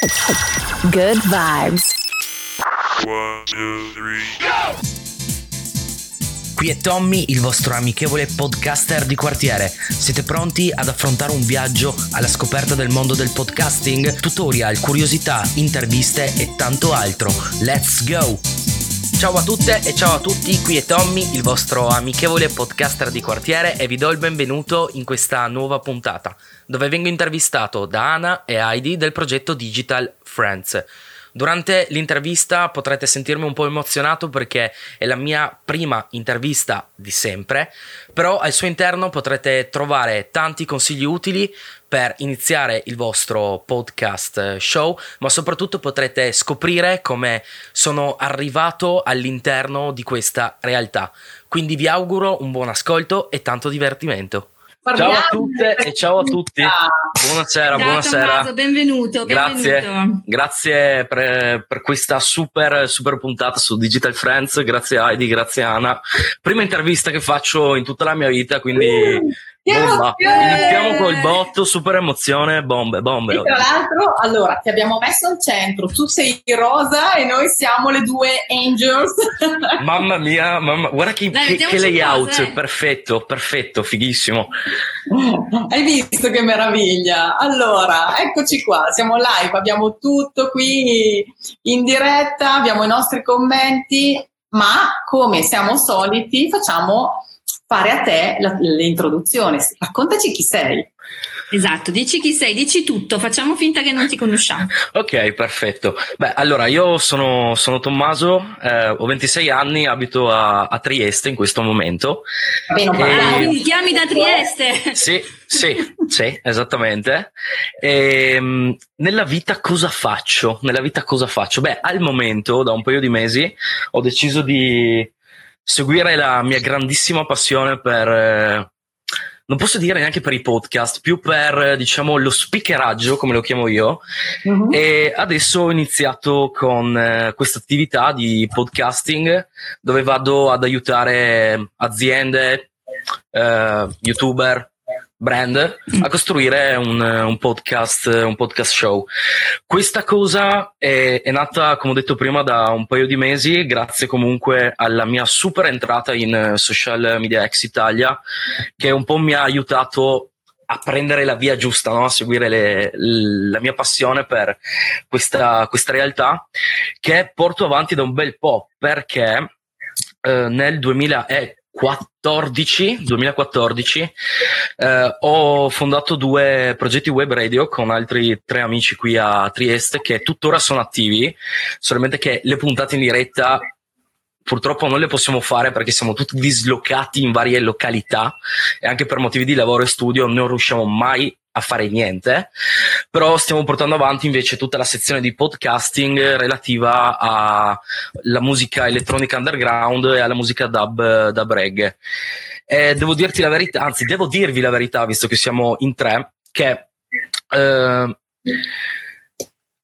Good vibes. One, two, three. Qui è Tommy, il vostro amichevole podcaster di quartiere. Siete pronti ad affrontare un viaggio alla scoperta del mondo del podcasting? Tutorial, curiosità, interviste e tanto altro. Let's go! Ciao a tutte e ciao a tutti, qui è Tommy, il vostro amichevole podcaster di quartiere e vi do il benvenuto in questa nuova puntata, dove vengo intervistato da Ana e Heidi del progetto Digital Friends. Durante l'intervista potrete sentirmi un po' emozionato perché è la mia prima intervista di sempre, però al suo interno potrete trovare tanti consigli utili per iniziare il vostro podcast show, ma soprattutto potrete scoprire come sono arrivato all'interno di questa realtà. Quindi vi auguro un buon ascolto e tanto divertimento. Ciao a tutte e ciao a tutti. Buonasera, Ciao, buonasera. Tommaso, benvenuto, Grazie, benvenuto. grazie per, per questa super, super puntata su Digital Friends. Grazie Heidi, grazie Ana. Prima intervista che faccio in tutta la mia vita, quindi Che bomba. emozione! Iniziamo col botto, super emozione, bombe, bombe. E tra l'altro, allora, ti abbiamo messo al centro, tu sei rosa e noi siamo le due angels. Mamma mia, mamma, guarda che, Dai, che- che layout, cose. perfetto, perfetto, fighissimo. Hai visto che meraviglia? Allora, eccoci qua, siamo live, abbiamo tutto qui in diretta, abbiamo i nostri commenti, ma come siamo soliti facciamo fare a te la- l'introduzione. Raccontaci chi sei. Esatto, dici chi sei, dici tutto, facciamo finta che non ti conosciamo. Ok, perfetto. Beh, allora io sono, sono Tommaso, eh, ho 26 anni, abito a, a Trieste in questo momento. Bene, Eh, parliamo- Quindi chiami da Trieste. Sì, sì, sì, esattamente. Ehm, nella vita cosa faccio? Nella vita cosa faccio? Beh, al momento, da un paio di mesi, ho deciso di seguire la mia grandissima passione per, eh, non posso dire neanche per i podcast, più per, eh, diciamo, lo speakeraggio, come lo chiamo io. Mhm. E adesso ho iniziato con eh, questa attività di podcasting dove vado ad aiutare aziende, eh, youtuber, brand a costruire un, un podcast, un podcast show. Questa cosa è, è nata, come ho detto prima, da un paio di mesi, grazie comunque alla mia super entrata in eh, Social Media Ex Italia, che un po' mi ha aiutato a prendere la via giusta, no? a seguire le- la mia passione per questa, questa realtà che porto avanti da un bel po' perché eh, nel 2014, 2014 eh, ho fondato due progetti web radio con altri tre amici qui a Trieste che tuttora sono attivi, solamente che le puntate in diretta purtroppo non le possiamo fare perché siamo tutti dislocati in varie località e anche per motivi di lavoro e studio non riusciamo mai a fare niente, però stiamo portando avanti invece tutta la sezione di podcasting relativa alla musica elettronica underground e alla musica dub, dub reggae. E devo dirti la verità, anzi devo dirvi la verità, visto che siamo in tre, che eh,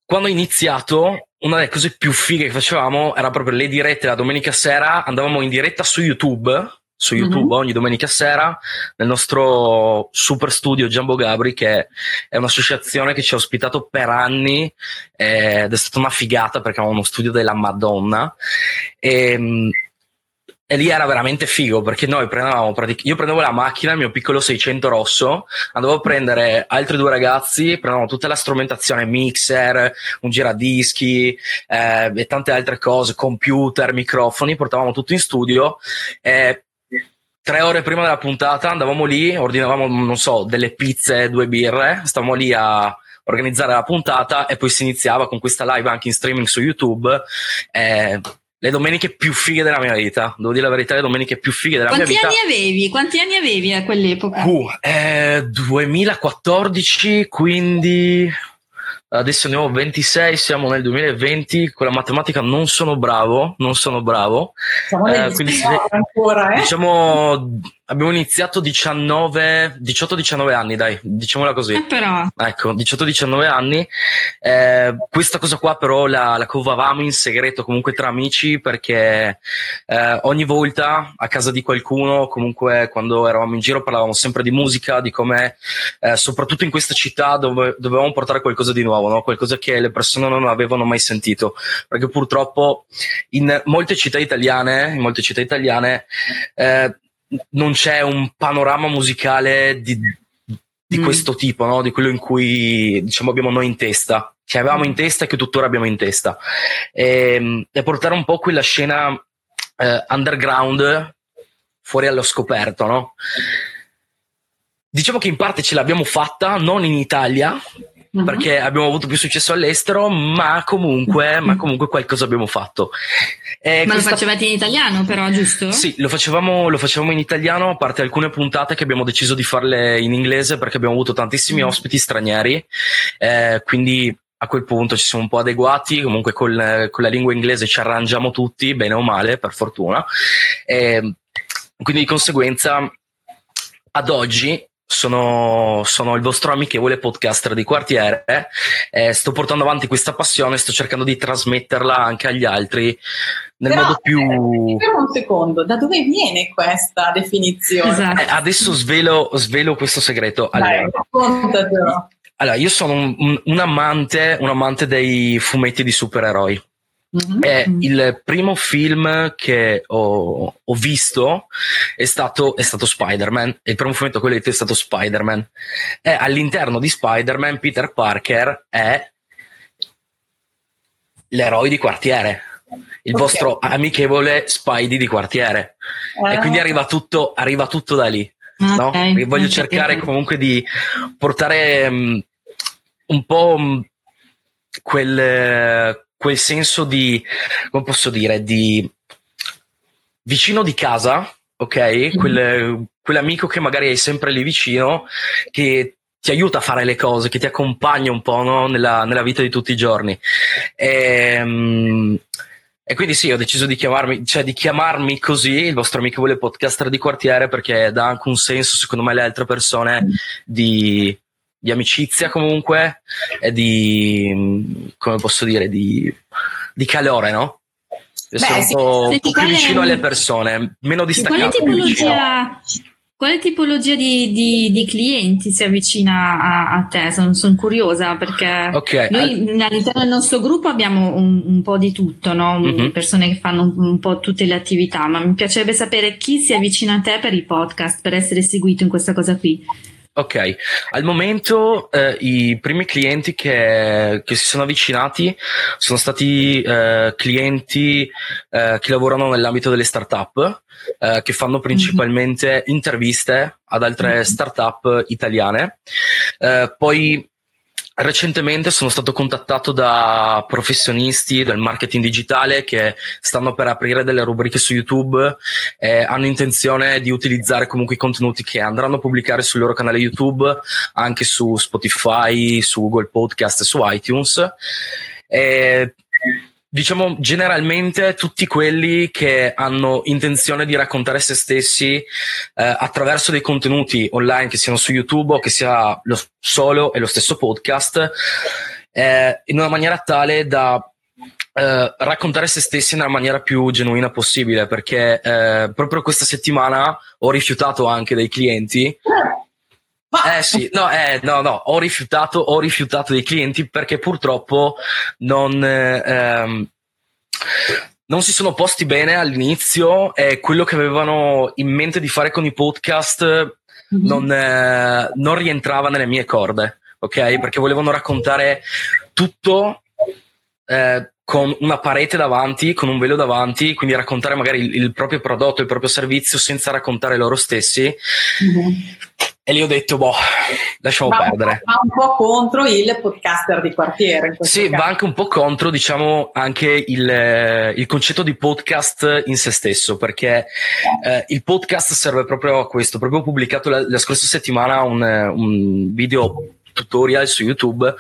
quando ho iniziato una delle cose più fighe che facevamo era proprio le dirette la domenica sera, andavamo in diretta su YouTube, su YouTube Mhm. ogni domenica sera, nel nostro super studio Giambo Gabri, che è un'associazione che ci ha ospitato per anni eh, ed è stata una figata perché avevamo uno studio della Madonna. E, e lì era veramente figo perché noi prendevamo pratic- io prendevo la macchina, il mio piccolo 600 rosso, andavo a prendere altri due ragazzi, prendevamo tutta la strumentazione, mixer, un giradischi eh, e tante altre cose, computer, microfoni, portavamo tutto in studio e tre ore prima della puntata andavamo lì, ordinavamo, non so, delle pizze, due birre, stavamo lì a organizzare la puntata e poi si iniziava con questa live anche in streaming su YouTube. eh, le domeniche più fighe della mia vita, devo dire la verità, le domeniche più fighe della Quanti mia vita. anni avevi? Quanti anni avevi a quell'epoca? Uh, eh, 2014, quindi adesso ne ho 26, siamo nel 2020, con la matematica non sono bravo, non sono bravo. Siamo Eh, quindi 19 ancora, eh? Diciamo, abbiamo iniziato 19, 18-19 anni, dai, diciamola così. Eh, però. Ecco, 18-19 anni. Eh, questa cosa qua però la, la covavamo in segreto comunque tra amici perché eh, ogni volta a casa di qualcuno, comunque quando eravamo in giro parlavamo sempre di musica, di come, eh, soprattutto in questa città dove dovevamo portare qualcosa di nuovo, no? qualcosa che le persone non avevano mai sentito. Perché purtroppo in molte città italiane, in molte città italiane, eh, non c'è un panorama musicale di, di Mm. questo tipo, no? di quello in cui diciamo abbiamo noi in testa, che avevamo in testa e che tuttora abbiamo in testa. E, e portare un po' quella scena eh, underground fuori allo scoperto, no? Diciamo che in parte ce l'abbiamo fatta, non in Italia, Mhm. perché abbiamo avuto più successo all'estero, ma comunque, ma comunque qualcosa abbiamo fatto. E Ma lo questa- facevate in italiano, però, giusto? sì, lo facevamo, lo facevamo in italiano, a parte alcune puntate che abbiamo deciso di farle in inglese perché abbiamo avuto tantissimi Mm. ospiti stranieri, eh, quindi a quel punto ci siamo un po' adeguati, comunque col- con la lingua inglese ci arrangiamo tutti, bene o male, per fortuna. E quindi di conseguenza, ad oggi sono, sono il vostro amichevole podcaster di quartiere, eh, sto portando avanti questa passione, sto cercando di trasmetterla anche agli altri nel Però, modo più... eh, fermo un secondo, da dove viene questa definizione? Esatto. Eh, adesso svelo, svelo questo segreto. Dai, Allora, raccontatelo. allora, io sono un, un- un amante, un amante dei fumetti di supereroi. Mhm. E Mm. il primo film che ho, ho visto è stato, è stato Spider-Man. Il primo fumetto che ho letto è stato Spider-Man. E all'interno di Spider-Man, Peter Parker è l'eroe di quartiere. Il Ok. vostro amichevole Spidey di quartiere. E Eh, quindi arriva tutto, arriva tutto da lì. no? Ok, Perché voglio cercare comunque di portare mm, un po' mm, quel, quel senso di, come posso dire, di vicino di casa, ok? Quel- quell'amico che magari hai sempre lì vicino, che ti aiuta a fare le cose, che ti accompagna un po' no? nella, nella vita di tutti i giorni. E, e quindi sì, ho deciso di chiamarmi, cioè di chiamarmi così, il vostro amichevole podcaster di quartiere, perché dà anche un senso, secondo me, alle altre persone di, di amicizia comunque e di, come posso dire, di, di calore, no? Beh, un sì. po', un po' più vicino alle persone, meno Quale distaccato. più vicino. tipologia, quale tipologia di, di- di clienti si avvicina a, a te? Sono, sono curiosa perché Ok, noi all'interno del nostro gruppo abbiamo un, un po' di tutto, no? Mhm. persone che fanno un, un po' tutte le attività, ma mi piacerebbe sapere chi si avvicina a te per i podcast, per essere seguito in questa cosa qui. Ok, al momento eh, i primi clienti che, che si sono avvicinati sono stati eh, clienti eh, che lavorano nell'ambito delle startup, eh, che fanno principalmente interviste ad altre Mhm. startup italiane. Eh, poi recentemente sono stato contattato da professionisti del marketing digitale che stanno per aprire delle rubriche su YouTube e hanno intenzione di utilizzare comunque i contenuti che andranno a pubblicare sul loro canale YouTube, anche su Spotify, su Google Podcast e su iTunes. E, diciamo generalmente tutti quelli che hanno intenzione di raccontare se stessi eh, attraverso dei contenuti online che siano su YouTube o che sia lo solo e lo stesso podcast eh, in una maniera tale da eh, raccontare se stessi nella maniera più genuina possibile perché eh, proprio questa settimana ho rifiutato anche dei clienti eh sì, no, eh, no, no, ho rifiutato, ho rifiutato dei clienti perché purtroppo non, eh, ehm, non si sono posti bene all'inizio e quello che avevano in mente di fare con i podcast Mhm. non, eh, non rientrava nelle mie corde, ok? Perché volevano raccontare tutto eh, con una parete davanti, con un velo davanti, quindi raccontare magari il, il proprio prodotto, il proprio servizio senza raccontare loro stessi. Mhm. E lì ho detto, boh, lasciamo Va perdere. va un po' contro il podcaster di quartiere. Sì, caso. va anche un po' contro, diciamo, anche il, eh, il concetto di podcast in se stesso, perché eh, il podcast serve proprio a questo. Proprio ho pubblicato la, la scorsa settimana un, eh, un video tutorial su YouTube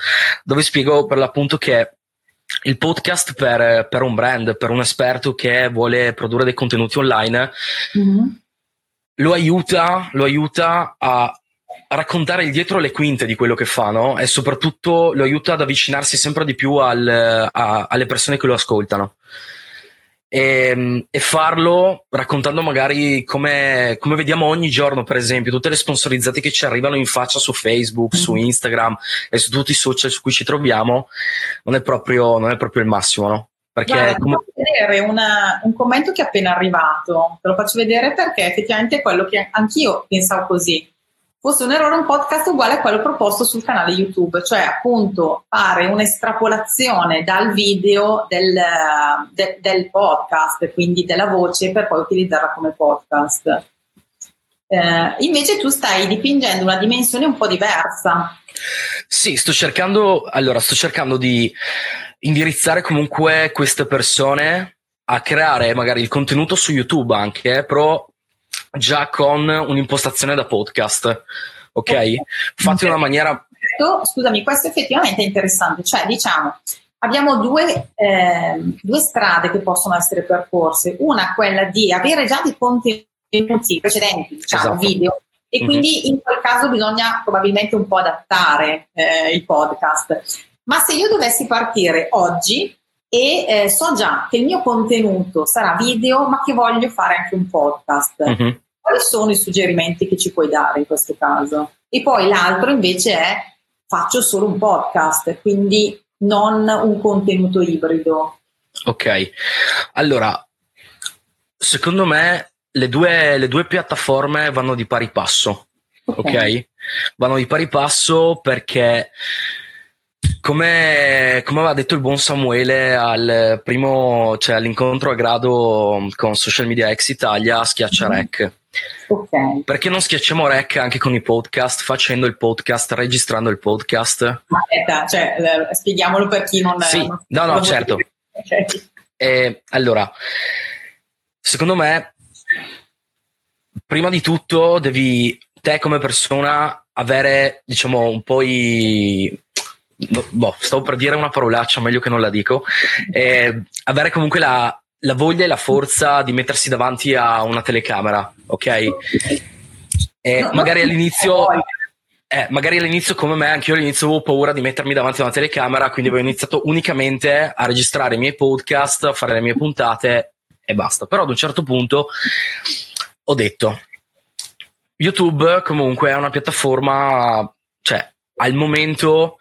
dove spiego per l'appunto che il podcast per, per un brand, per un esperto che vuole produrre dei contenuti online, Mhm. lo aiuta, lo aiuta a raccontare il dietro le quinte di quello che fa, no? E soprattutto lo aiuta ad avvicinarsi sempre di più al, a, alle persone che lo ascoltano. E, e farlo raccontando magari come, come, vediamo ogni giorno, per esempio, tutte le sponsorizzate che ci arrivano in faccia su Facebook, su mm-hmm. Instagram e su tutti i social su cui ci troviamo, non è proprio, non è proprio il massimo, no? Perché Guarda, come... faccio vedere una, un commento che è appena arrivato, te lo faccio vedere perché effettivamente è quello che anch'io pensavo così. Fosse un errore un podcast uguale a quello proposto sul canale YouTube, cioè appunto fare un'estrapolazione dal video del, de, del podcast, quindi della voce, per poi utilizzarla come podcast. Eh, invece tu stai dipingendo una dimensione un po' diversa. Sì, sto cercando, allora, sto cercando di indirizzare comunque queste persone a creare magari il contenuto su YouTube anche, però già con un'impostazione da podcast. Ok? okay. Fatti in una maniera. Scusami, questo effettivamente è interessante. Cioè, diciamo, abbiamo due, eh, due strade che possono essere percorse. Una, quella di avere già dei contenuti precedenti, diciamo, esatto. video, e mm-hmm. quindi in quel caso bisogna probabilmente un po' adattare eh, il podcast. Ma se io dovessi partire oggi e eh, so già che il mio contenuto sarà video, ma che voglio fare anche un podcast, mm-hmm. Quali sono i suggerimenti che ci puoi dare in questo caso? E poi l'altro invece è faccio solo un podcast, quindi non un contenuto ibrido. Ok, allora, secondo me le due, le due piattaforme vanno di pari passo. ok? okay? Vanno di pari passo perché come, come, aveva detto il buon Samuele al primo, cioè all'incontro a grado con Social Media Ex Italia, schiaccia mm-hmm. rec. Okay. Perché non schiacciamo rec anche con i podcast, facendo il podcast, registrando il podcast? Aspetta, cioè, spieghiamolo per chi non... Sì, non, no, no, certo. Okay. E, allora, secondo me, prima di tutto devi, te come persona, avere, diciamo, un po' i boh, stavo per dire una parolaccia, meglio che non la dico, eh, avere comunque la, la, voglia e la forza di mettersi davanti a una telecamera, ok? No, magari all'inizio... Eh, magari all'inizio come me, anche io all'inizio avevo paura di mettermi davanti a una telecamera, quindi avevo iniziato unicamente a registrare i miei podcast, a fare le mie puntate e basta. Però ad un certo punto ho detto, YouTube comunque è una piattaforma, al momento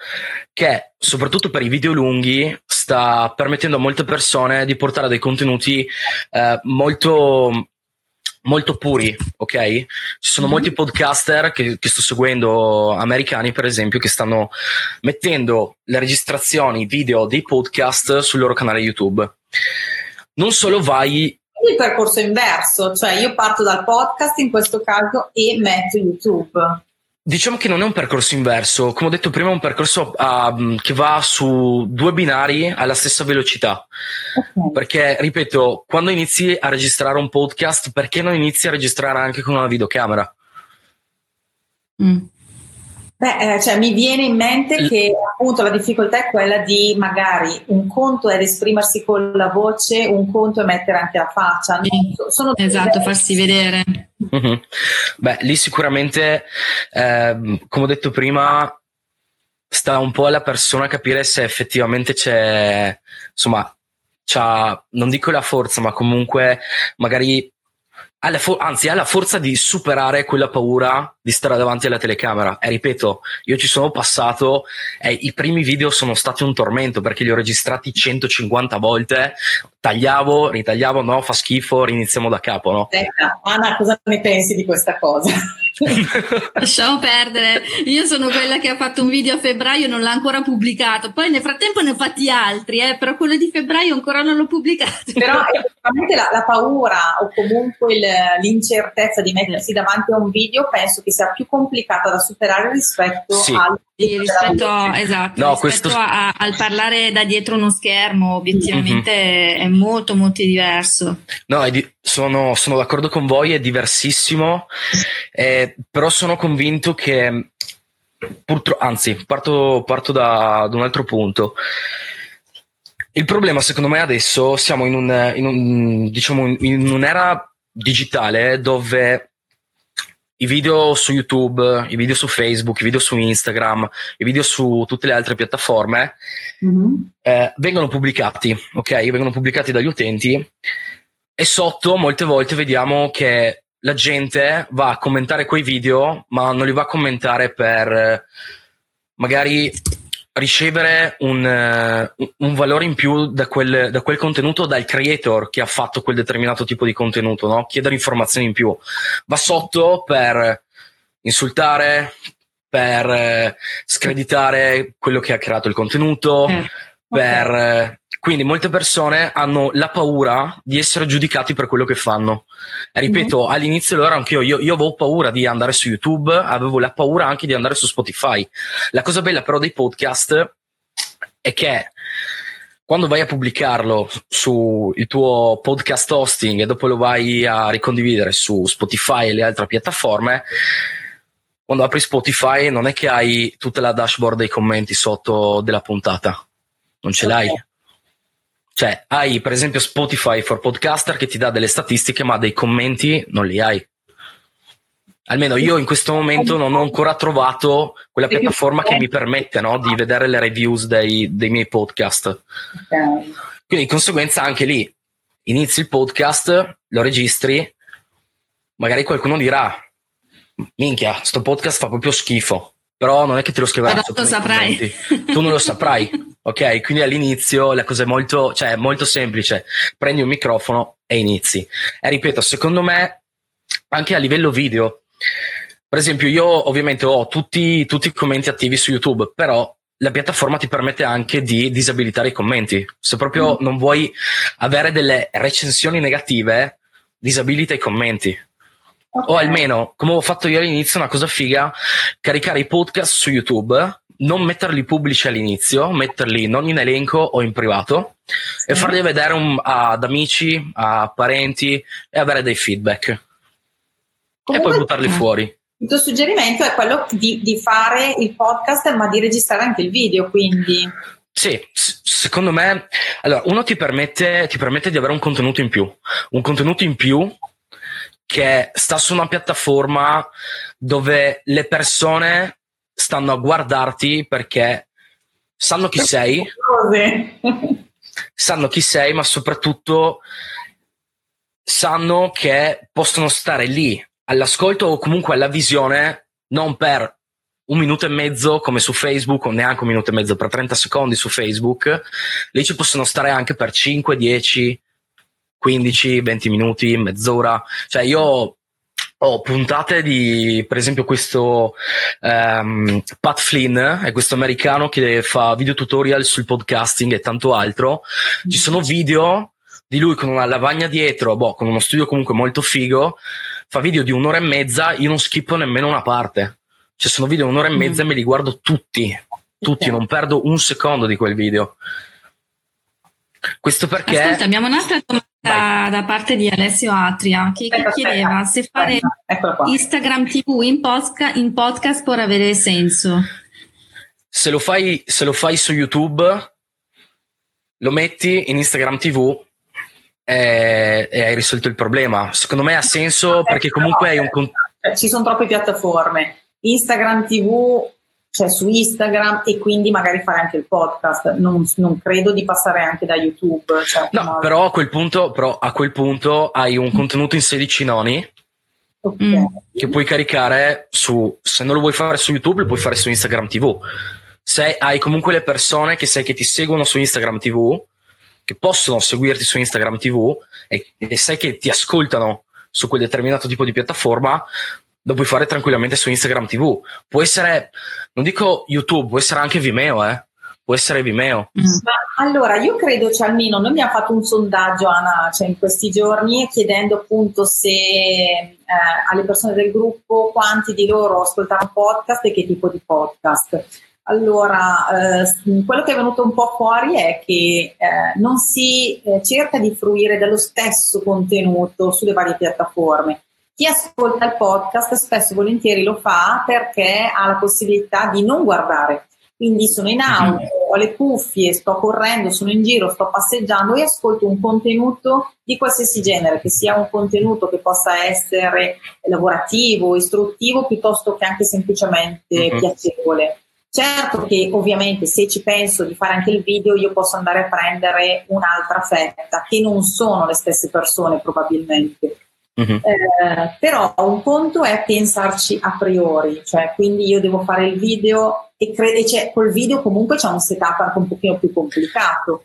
che soprattutto per i video lunghi sta permettendo a molte persone di portare dei contenuti eh, molto molto puri, ok? Ci sono mm-hmm. molti podcaster che, che, sto seguendo, americani per esempio, che stanno mettendo le registrazioni video dei podcast sul loro canale YouTube. Non solo vai il percorso inverso, cioè io parto dal podcast in questo caso e metto YouTube. Diciamo che non è un percorso inverso, come ho detto prima, è un percorso uh, che va su due binari alla stessa velocità. Okay. Perché, ripeto, quando inizi a registrare un podcast, perché non inizi a registrare anche con una videocamera? Mm. Beh, eh, cioè, mi viene in mente che appunto la difficoltà è quella di magari un conto è esprimersi con la voce, un conto è mettere anche la faccia. Sono esatto, farsi vedere. Mm-hmm. Beh, lì sicuramente, eh, come ho detto prima, sta un po' alla persona capire se effettivamente c'è, insomma, c'ha, non dico la forza, ma comunque magari ha fo- anzi ha la forza di superare quella paura di stare davanti alla telecamera. E ripeto, io ci sono passato e i primi video sono stati un tormento perché li ho registrati 150 volte, tagliavo, ritagliavo, no, fa schifo, riniziamo da capo, no? Aspetta, Anna, cosa ne pensi di questa cosa? Lasciamo perdere, io sono quella che ha fatto un video a febbraio e non l'ha ancora pubblicato, poi nel frattempo ne ho fatti altri, eh, però quello di febbraio ancora non l'ho pubblicato. Però effettivamente la, la paura o comunque il, l'incertezza di mettersi davanti a un video penso che sia più complicata da superare rispetto sì. al sì, rispetto, esatto, no, rispetto questo... a, al parlare da dietro uno schermo, obiettivamente mm-hmm. è molto molto diverso. No, di- sono, sono, d'accordo con voi, è diversissimo, eh, però sono convinto che, purtroppo, anzi, parto, parto da, da, un altro punto. Il problema, secondo me, adesso siamo in, un, in, un, diciamo, in un'era digitale dove i video su YouTube, i video su Facebook, i video su Instagram, i video su tutte le altre piattaforme mm-hmm. eh, vengono pubblicati, ok? Vengono pubblicati dagli utenti e sotto molte volte vediamo che la gente va a commentare quei video, ma non li va a commentare per eh, magari ricevere un, uh, un, valore in più da quel, da quel, contenuto dal creator che ha fatto quel determinato tipo di contenuto, no? chiedere informazioni in più. Va sotto per insultare, per uh, screditare quello che ha creato il contenuto, eh, per okay. Quindi molte persone hanno la paura di essere giudicati per quello che fanno. Ripeto, mm-hmm. all'inizio allora anche io, io, avevo paura di andare su YouTube, avevo la paura anche di andare su Spotify. La cosa bella però dei podcast è che quando vai a pubblicarlo sul tuo podcast hosting e dopo lo vai a ricondividere su Spotify e le altre piattaforme, quando apri Spotify non è che hai tutta la dashboard dei commenti sotto della puntata, non ce okay. Cioè, hai per esempio Spotify for Podcaster che ti dà delle statistiche, ma dei commenti non li hai. Almeno io in questo momento non ho ancora trovato quella piattaforma che mi permette no, di vedere le reviews dei, dei miei podcast. Quindi di conseguenza anche lì inizi il podcast, lo registri, magari qualcuno dirà, minchia, sto podcast fa proprio schifo, però non è che te lo scriverai. Ma lo saprai. Tu non lo saprai. Ok, quindi all'inizio la cosa è molto, cioè, molto semplice. Prendi un microfono e inizi. E ripeto, secondo me, anche a livello video, per esempio, io ovviamente ho tutti, tutti i commenti attivi su YouTube, però la piattaforma ti permette anche di disabilitare i commenti. Se proprio mm. non vuoi avere delle recensioni negative, disabilita i commenti. Okay. O almeno, come ho fatto io all'inizio, una cosa figa, caricare i podcast su YouTube non metterli pubblici all'inizio, metterli non in elenco o in privato sì. e farli vedere un, ad amici, a parenti e avere dei feedback. Comunque, e poi buttarli fuori. Il tuo suggerimento è quello di, di, fare il podcast, ma di registrare anche il video, quindi. Sì, secondo me, allora, uno ti permette, ti permette di avere un contenuto in più, un contenuto in più che sta su una piattaforma dove le persone stanno a guardarti perché sanno chi sei, sanno chi sei, ma soprattutto sanno che possono stare lì all'ascolto o comunque alla visione non per un minuto e mezzo come su Facebook o neanche un minuto e mezzo per 30 secondi su Facebook, lì ci possono stare anche per 5, 10, 15, 20 minuti, mezz'ora. Cioè io ho puntate di, per esempio, questo um, Pat Flynn, è questo americano che fa video tutorial sul podcasting e tanto altro. Ci sono video di lui con una lavagna dietro, boh, con uno studio comunque molto figo. Fa video di un'ora e mezza, io non schippo nemmeno una parte. Cioè, sono video di un'ora e mezza mm. e me li guardo tutti. Tutti, non perdo un secondo di quel video. Questo perché. Ascolta, abbiamo un'altra domanda da, da, parte di Alessio Atria che, che chiedeva se fare Instagram TV in, posca, in, podcast può avere senso. Se lo, fai, se lo fai su YouTube, lo metti in Instagram TV e, e hai risolto il problema. Secondo me ha senso perché comunque hai un. Ci sono troppe piattaforme. Instagram TV cioè su Instagram e quindi magari fare anche il podcast. Non, non credo di passare anche da YouTube. Cioè, no, no, però a quel punto, però a quel punto hai un contenuto in 16 noni. Okay. Mm. Che puoi caricare su, se non lo vuoi fare su YouTube, lo puoi fare su Instagram TV. Se hai comunque le persone che sai che ti seguono su Instagram TV, che possono seguirti su Instagram TV e, e sai che ti ascoltano su quel determinato tipo di piattaforma, lo puoi fare tranquillamente su Instagram TV. Può essere, non dico YouTube, può essere anche Vimeo, eh. Può essere Vimeo. Mm. Ma allora, io credo, cioè, almeno noi abbiamo fatto un sondaggio, Anna, cioè, in questi giorni, chiedendo appunto se eh, alle persone del gruppo quanti di loro ascoltano podcast e che tipo di podcast. Allora, eh, quello che è venuto un po' fuori è che eh, non si eh, cerca di fruire dello stesso contenuto sulle varie piattaforme chi ascolta il podcast spesso e volentieri lo fa perché ha la possibilità di non guardare quindi sono in auto, mm-hmm. ho le cuffie, sto correndo, sono in giro, sto passeggiando e ascolto un contenuto di qualsiasi genere, che sia un contenuto che possa essere lavorativo, istruttivo, piuttosto che anche semplicemente mm-hmm. piacevole. Certo che ovviamente se ci penso di fare anche il video io posso andare a prendere un'altra fetta che non sono le stesse persone probabilmente. Uh-huh. Eh, però un conto è pensarci a priori, cioè quindi io devo fare il video e, cre- e c'è, col video comunque c'è un setup anche un pochino più complicato.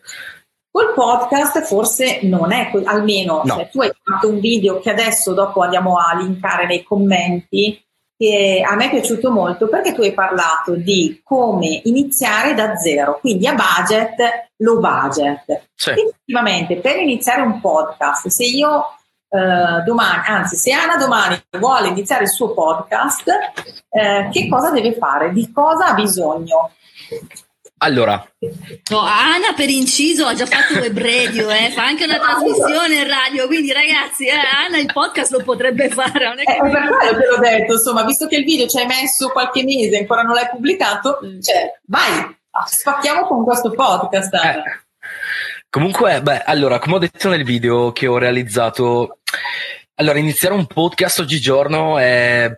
Col podcast forse non è, almeno no. cioè, tu hai fatto un video che adesso dopo andiamo a linkare nei commenti, che a me è piaciuto molto perché tu hai parlato di come iniziare da zero, quindi a budget, low budget. Sì. Effettivamente per iniziare un podcast, se io Uh, domani, anzi, se Anna domani vuole iniziare il suo podcast, uh, che cosa deve fare? Di cosa ha bisogno? Allora, no, Anna per inciso ha già fatto web radio, eh, fa anche una trasmissione in radio, quindi ragazzi, eh, Anna il podcast lo potrebbe fare. Non è che... eh, per quello te l'ho detto, insomma, visto che il video ci hai messo qualche mese e ancora non l'hai pubblicato, cioè, vai, spacchiamo con questo podcast. Anna. Eh. Comunque, beh, allora, come ho detto nel video che ho realizzato, allora, iniziare un podcast oggigiorno è,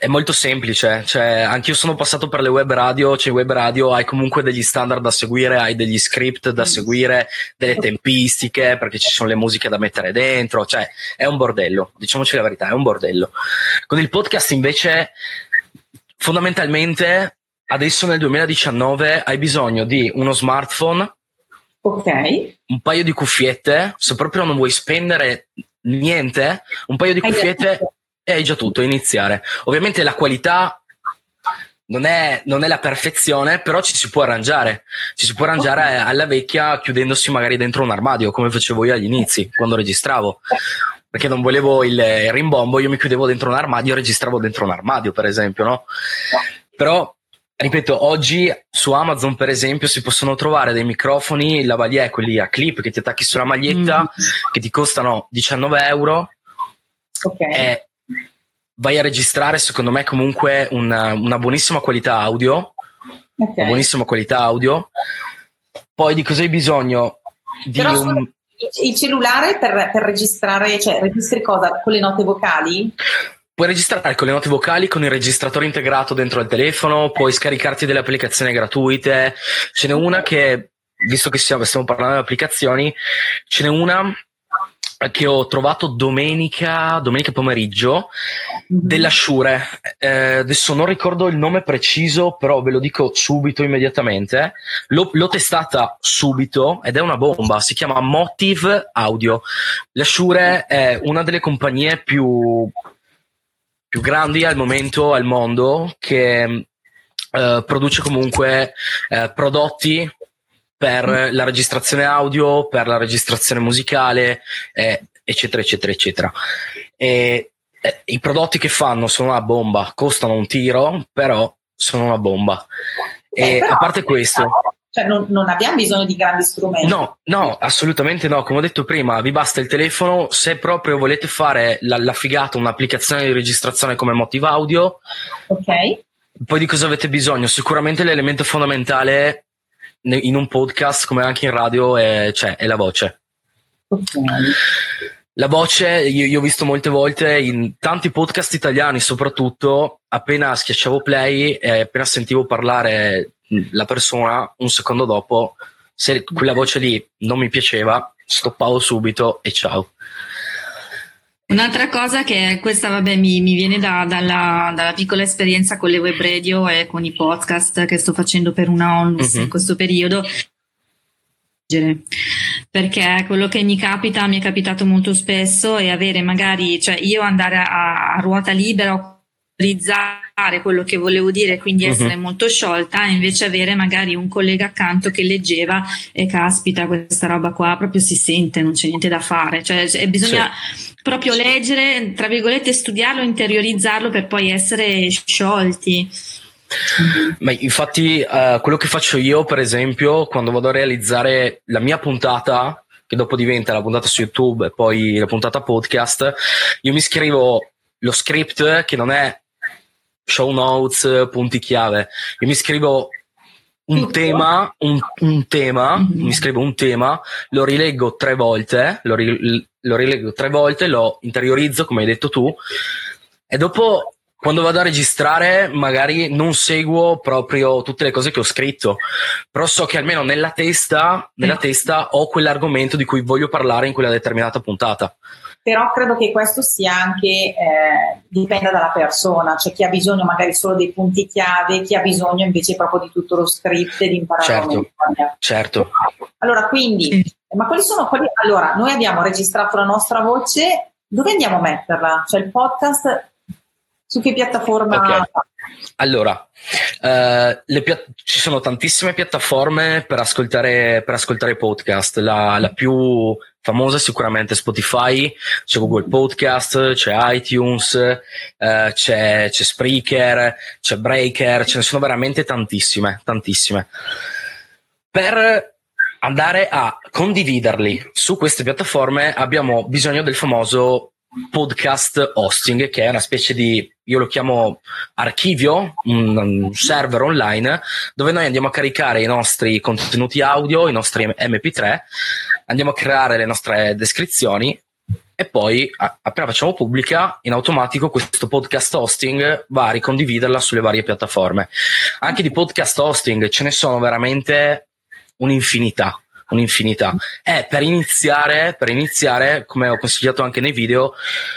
è molto semplice, cioè, anche io sono passato per le web radio, cioè web radio hai comunque degli standard da seguire, hai degli script da seguire, delle tempistiche, perché ci sono le musiche da mettere dentro, cioè, è un bordello, diciamoci la verità, è un bordello. Con il podcast invece, fondamentalmente, adesso nel 2019 hai bisogno di uno smartphone Ok. Un paio di cuffiette, se proprio non vuoi spendere niente, un paio di cuffiette e hai già tutto, iniziare. Ovviamente la qualità non è, non è, la perfezione, però ci si può arrangiare. Ci si può arrangiare alla vecchia chiudendosi magari dentro un armadio, come facevo io agli inizi, quando registravo. Perché non volevo il, il rimbombo, io mi chiudevo dentro un armadio e registravo dentro un armadio, per esempio, no? Però ripeto, oggi su Amazon, per esempio, si possono trovare dei microfoni lavalier, quelli a clip che ti attacchi sulla maglietta, mm. che ti costano 19 euro. Ok. E vai a registrare, secondo me, comunque una, una buonissima qualità audio. Okay. Una buonissima qualità audio. Poi di cosa hai bisogno? Di Però un... il cellulare per, per registrare, cioè registri cosa? Con le note vocali? Puoi registrare con le note vocali con il registratore integrato dentro al telefono, puoi scaricarti delle applicazioni gratuite. Ce n'è una che, visto che stiamo parlando di applicazioni, ce n'è una che ho trovato domenica, domenica pomeriggio mhm. della Shure. Eh, adesso non ricordo il nome preciso, però ve lo dico subito, immediatamente. L'ho, l'ho, testata subito ed è una bomba. Si chiama Motive Audio. La Shure è una delle compagnie più più grandi al momento al mondo che eh, produce comunque eh, prodotti per mm. la registrazione audio, per la registrazione musicale, eh, eccetera, eccetera, eccetera. E, eh, I prodotti che fanno sono una bomba, costano un tiro, però sono una bomba. E a parte questo, cioè non, non, abbiamo bisogno di grandi strumenti. No, no, assolutamente no. Come ho detto prima, vi basta il telefono. Se proprio volete fare la, la figata, un'applicazione di registrazione come Motive Audio. Ok. Poi di cosa avete bisogno? Sicuramente l'elemento fondamentale in un podcast, come anche in radio, è, cioè, è la voce. Ok. La voce, io, io, ho visto molte volte in tanti podcast italiani, soprattutto, appena schiacciavo play e appena sentivo parlare la persona un secondo dopo, se quella voce lì non mi piaceva, stoppavo subito e ciao. Un'altra cosa che questa vabbè, mi, mi viene da, dalla, dalla, piccola esperienza con le web radio e con i podcast che sto facendo per una onlus uh-huh. in questo periodo perché quello che mi capita mi è capitato molto spesso è avere magari cioè io andare a, a ruota libera realizzare quello che volevo dire, quindi mhm. essere uh-huh. molto sciolta, invece avere magari un collega accanto che leggeva e caspita, questa roba qua proprio si sente, non c'è niente da fare, cioè, bisogna sì. proprio leggere, tra virgolette, studiarlo, interiorizzarlo per poi essere sciolti. Ma infatti, uh, quello che faccio io, per esempio, quando vado a realizzare la mia puntata, che dopo diventa la puntata su YouTube e poi la puntata podcast, io mi scrivo lo script che non è show notes, punti chiave. Io mi scrivo un tema, un, un tema, Mhm. mi scrivo un tema, lo rileggo tre volte, lo, ri- lo rileggo tre volte, lo interiorizzo come hai detto tu e dopo quando vado a registrare magari non seguo proprio tutte le cose che ho scritto, però so che almeno nella testa, nella Mm. testa ho quell'argomento di cui voglio parlare in quella determinata puntata. Però credo che questo sia anche, eh, dipenda dalla persona, cioè chi ha bisogno magari solo dei punti chiave, chi ha bisogno invece proprio di tutto lo script e di imparare Certo. a memoria. Certo. Allora, quindi, ma quali sono quelli? Allora, noi abbiamo registrato la nostra voce, dove andiamo a metterla? Cioè il podcast su che piattaforma? Ok. Allora, eh, pia- ci sono tantissime piattaforme per ascoltare, per ascoltare podcast. La, la più famosa è sicuramente Spotify, c'è Google Podcast, c'è iTunes, eh, c'è, c'è Spreaker, c'è Breaker, ce ne sono veramente tantissime, tantissime. Per andare a condividerli su queste piattaforme abbiamo bisogno del famoso podcast hosting, che è una specie di, io lo chiamo archivio, un, un server online, dove noi andiamo a caricare i nostri contenuti audio, i nostri MP3, andiamo a creare le nostre descrizioni e poi appena facciamo pubblica, in automatico questo podcast hosting va a ricondividerla sulle varie piattaforme. Anche di podcast hosting ce ne sono veramente un'infinità. Un'infinità. E per iniziare, per iniziare, come ho consigliato anche nei video,